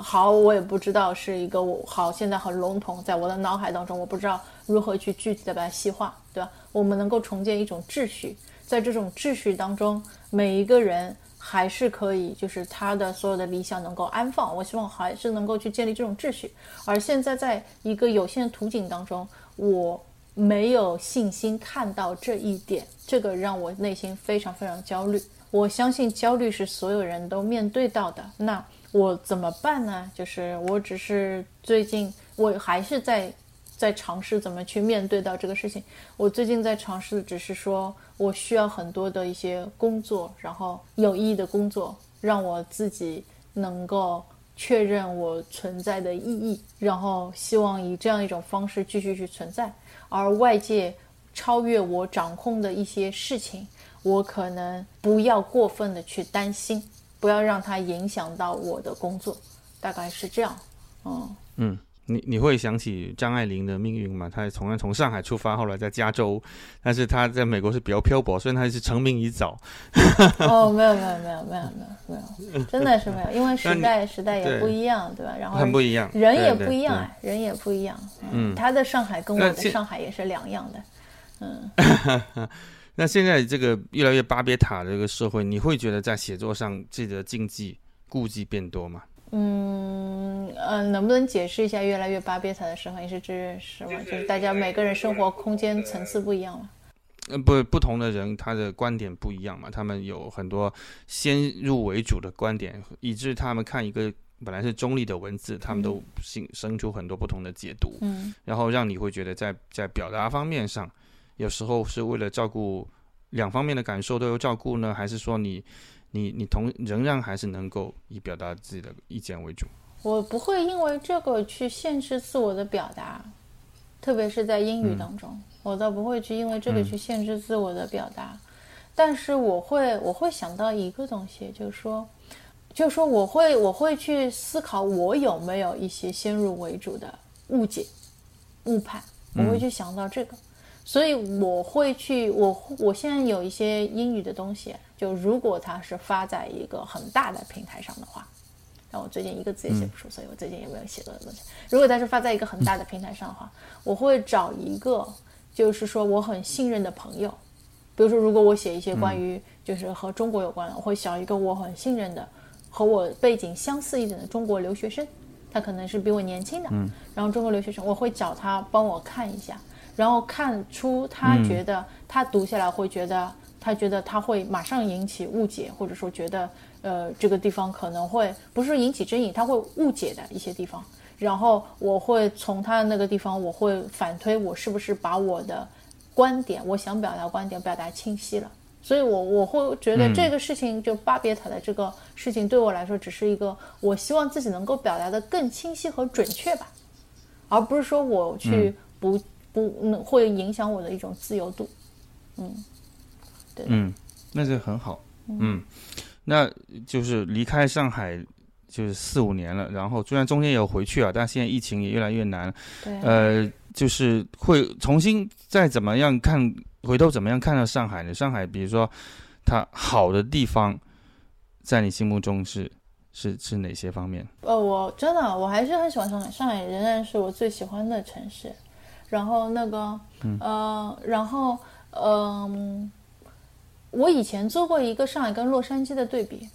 好，我也不知道是一个我好，现在很笼统，在我的脑海当中，我不知道如何去具体的把它细化，对吧？我们能够重建一种秩序，在这种秩序当中，每一个人还是可以，就是他的所有的理想能够安放。我希望还是能够去建立这种秩序。而现在，在一个有限的图景当中，我没有信心看到这一点，这个让我内心非常非常焦虑。我相信焦虑是所有人都面对到的。那。我怎么办呢？就是我只是最近，我还是在在尝试怎么去面对到这个事情。我最近在尝试，只是说我需要很多的一些工作，然后有意义的工作，让我自己能够确认我存在的意义，然后希望以这样一种方式继续去存在。而外界超越我掌控的一些事情，我可能不要过分的去担心，不要让它影响到我的工作，大概是这样。嗯嗯。你你会想起张爱玲的命运吗？她同样从上海出发，后来在加州，但是她在美国是比较漂泊，虽然她是成名已早。哦，没有没有没有没有没有没有，真的是没有，因为时代时代也不一样，对吧？然后很不一样，人也不一样，人也不一样。嗯，她的上海跟我的上海也是两样的。嗯，那现在这个越来越巴别塔的这个社会，你会觉得在写作上自己的禁忌顾忌变多吗？嗯呃，能不能解释一下越来越巴别塔的社会，你是指什么？就是大家每个人生活空间层次不一样了。呃，不，不同的人他的观点不一样嘛，他们有很多先入为主的观点，以致他们看一个本来是中立的文字，他们都生生出很多不同的解读。嗯，然后让你会觉得在在表达方面上，有时候是为了照顾两方面的感受都有照顾呢，还是说你？你你同仍然还是能够以表达自己的意见为主。我不会因为这个去限制自我的表达，特别是在英语当中，我倒不会去因为这个去限制自我的表达。但是我会我会想到一个东西，就是说，就是说我会我会去思考我有没有一些先入为主的误解、误判，我会去想到这个。所以我会去，我我现在有一些英语的东西，就如果它是发在一个很大的平台上的话，但我最近一个字也写不出，所以我最近也没有写作的东西。如果它是发在一个很大的平台上的话，我会找一个就是说我很信任的朋友，比如说如果我写一些关于就是和中国有关的，我会找一个我很信任的和我背景相似一点的中国留学生，他可能是比我年轻的，然后中国留学生，我会找他帮我看一下。然后看出他觉得他读下来会觉得他觉得他会马上引起误解，或者说觉得呃这个地方可能会不是引起争议，他会误解的一些地方。然后我会从他的那个地方，我会反推我是不是把我的观点，我想表达观点表达清晰了。所以，我我会觉得这个事情就巴别塔的这个事情对我来说只是一个我希望自己能够表达的更清晰和准确吧，而不是说我去不。不，会影响我的一种自由度。嗯，对，嗯，那就很好。嗯，那就是离开上海就是四五年了，然后虽然中间也有回去啊，但现在疫情也越来越难。对，呃，就是会重新再怎么样看，回头怎么样看到上海呢？上海，比如说它好的地方，在你心目中是是是哪些方面？呃，我真的我还是很喜欢上海，上海仍然是我最喜欢的城市。然后那个，呃，然后，嗯，我以前做过一个上海跟洛杉矶的对比，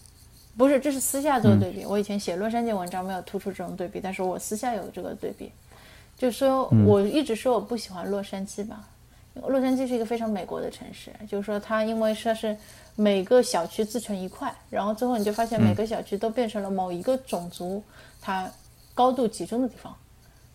不是，这是私下做的对比。我以前写洛杉矶文章没有突出这种对比，但是我私下有这个对比，就说我一直说我不喜欢洛杉矶吧，洛杉矶是一个非常美国的城市，就是说它因为说是每个小区自成一块，然后最后你就发现每个小区都变成了某一个种族它高度集中的地方。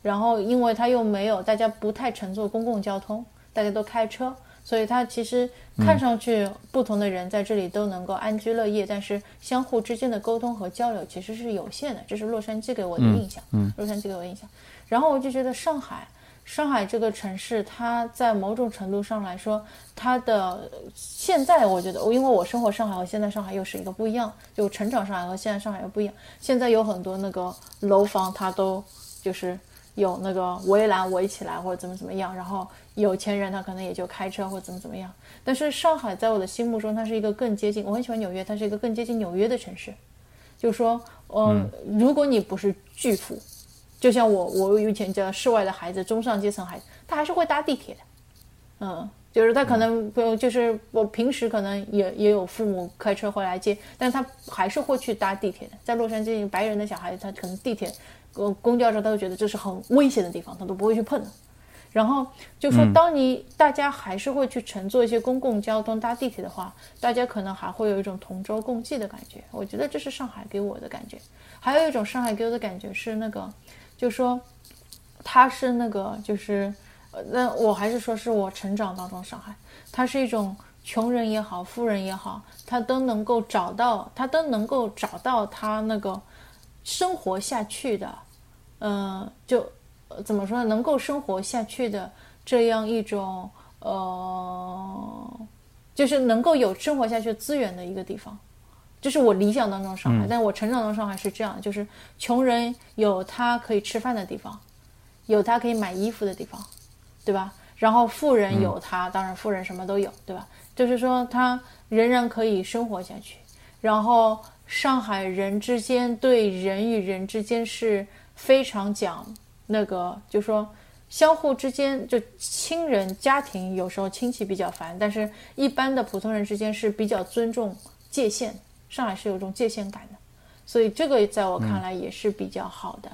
然后，因为它又没有大家不太乘坐公共交通，大家都开车，所以它其实看上去不同的人在这里都能够安居乐业，但是相互之间的沟通和交流其实是有限的。这是洛杉矶给我的印象。嗯，洛杉矶给我印象。然后我就觉得上海，上海这个城市，它在某种程度上来说，它的现在我觉得，因为我生活上海和现在上海又是一个不一样，就成长上海和现在上海又不一样。现在有很多那个楼房，它都就是。有那个围栏围起来或者怎么怎么样，然后有钱人他可能也就开车或者怎么怎么样。但是上海在我的心目中，它是一个更接近，我很喜欢纽约，它是一个更接近纽约的城市。就是说，嗯，如果你不是巨富，就像我，我以前叫室外的孩子，中上阶层孩子，他还是会搭地铁的。嗯，就是他可能不，就是我平时可能也也有父母开车回来接，但他还是会去搭地铁的。在洛杉矶，白人的小孩子他可能地铁。公公交车，他都觉得这是很危险的地方，他都不会去碰的。然后就说，当你大家还是会去乘坐一些公共交通、搭地铁的话，大家可能还会有一种同舟共济的感觉。我觉得这是上海给我的感觉。还有一种上海给我的感觉是那个，就说它是那个，就是呃，那我还是说是我成长当中上海，它是一种穷人也好，富人也好，他都能够找到，他都能够找到他那个。生活下去的，嗯，就怎么说呢？能够生活下去的这样一种，呃，就是能够有生活下去资源的一个地方。这是我理想当中上海，但我成长中上海是这样，就是穷人有他可以吃饭的地方，有他可以买衣服的地方，对吧？然后富人有他，当然富人什么都有，对吧？就是说他仍然可以生活下去。然后上海人之间对人与人之间是非常讲那个，就说相互之间就亲人家庭有时候亲戚比较烦，但是一般的普通人之间是比较尊重界限。上海是有种界限感的，所以这个在我看来也是比较好的。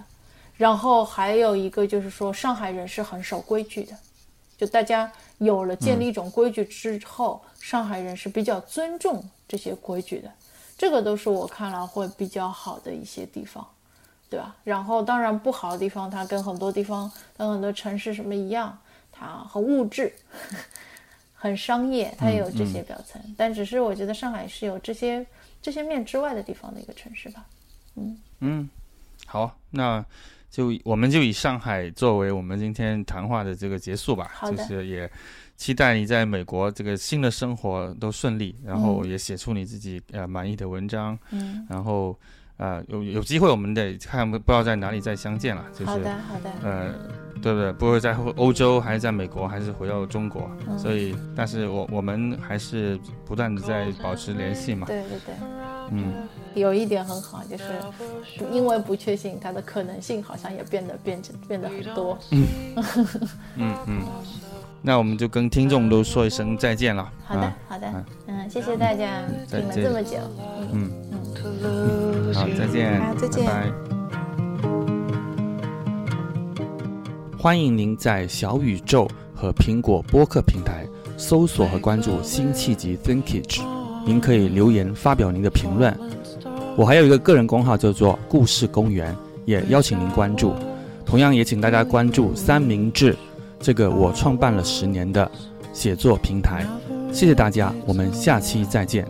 然后还有一个就是说，上海人是很守规矩的，就大家有了建立一种规矩之后，上海人是比较尊重这些规矩的。这个都是我看来会比较好的一些地方，对吧？然后当然不好的地方，它跟很多地方、跟很多城市什么一样，它很物质。很商业，它也有这些表层，但只是我觉得上海是有这些这些面之外的地方的一个城市吧。嗯嗯，好，那就我们就以上海作为我们今天谈话的这个结束吧。就是也期待你在美国这个新的生活都顺利，然后也写出你自己呃满意的文章。嗯，然后。啊，有有机会我们得看，不知道在哪里再相见了。就是好的，好的。呃，对不对？不会在欧洲，还是在美国，还是回到中国？所以，但是我我们还是不断的在保持联系嘛。对对对。嗯，有一点很好，就是因为不确信，它的可能性好像也变得变成变得很多。嗯嗯嗯。那我们就跟听众都说一声再见了。好的，好的。嗯，谢谢大家听了这么久。嗯嗯。好，再见。好，再见。拜拜。欢迎您在小宇宙和苹果播客平台搜索和关注辛弃疾 Thinkage。您可以留言发表您的评论。我还有一个个人公号叫做故事公园，也邀请您关注。同样也请大家关注三明治这个我创办了十年的写作平台。谢谢大家我们下期再见。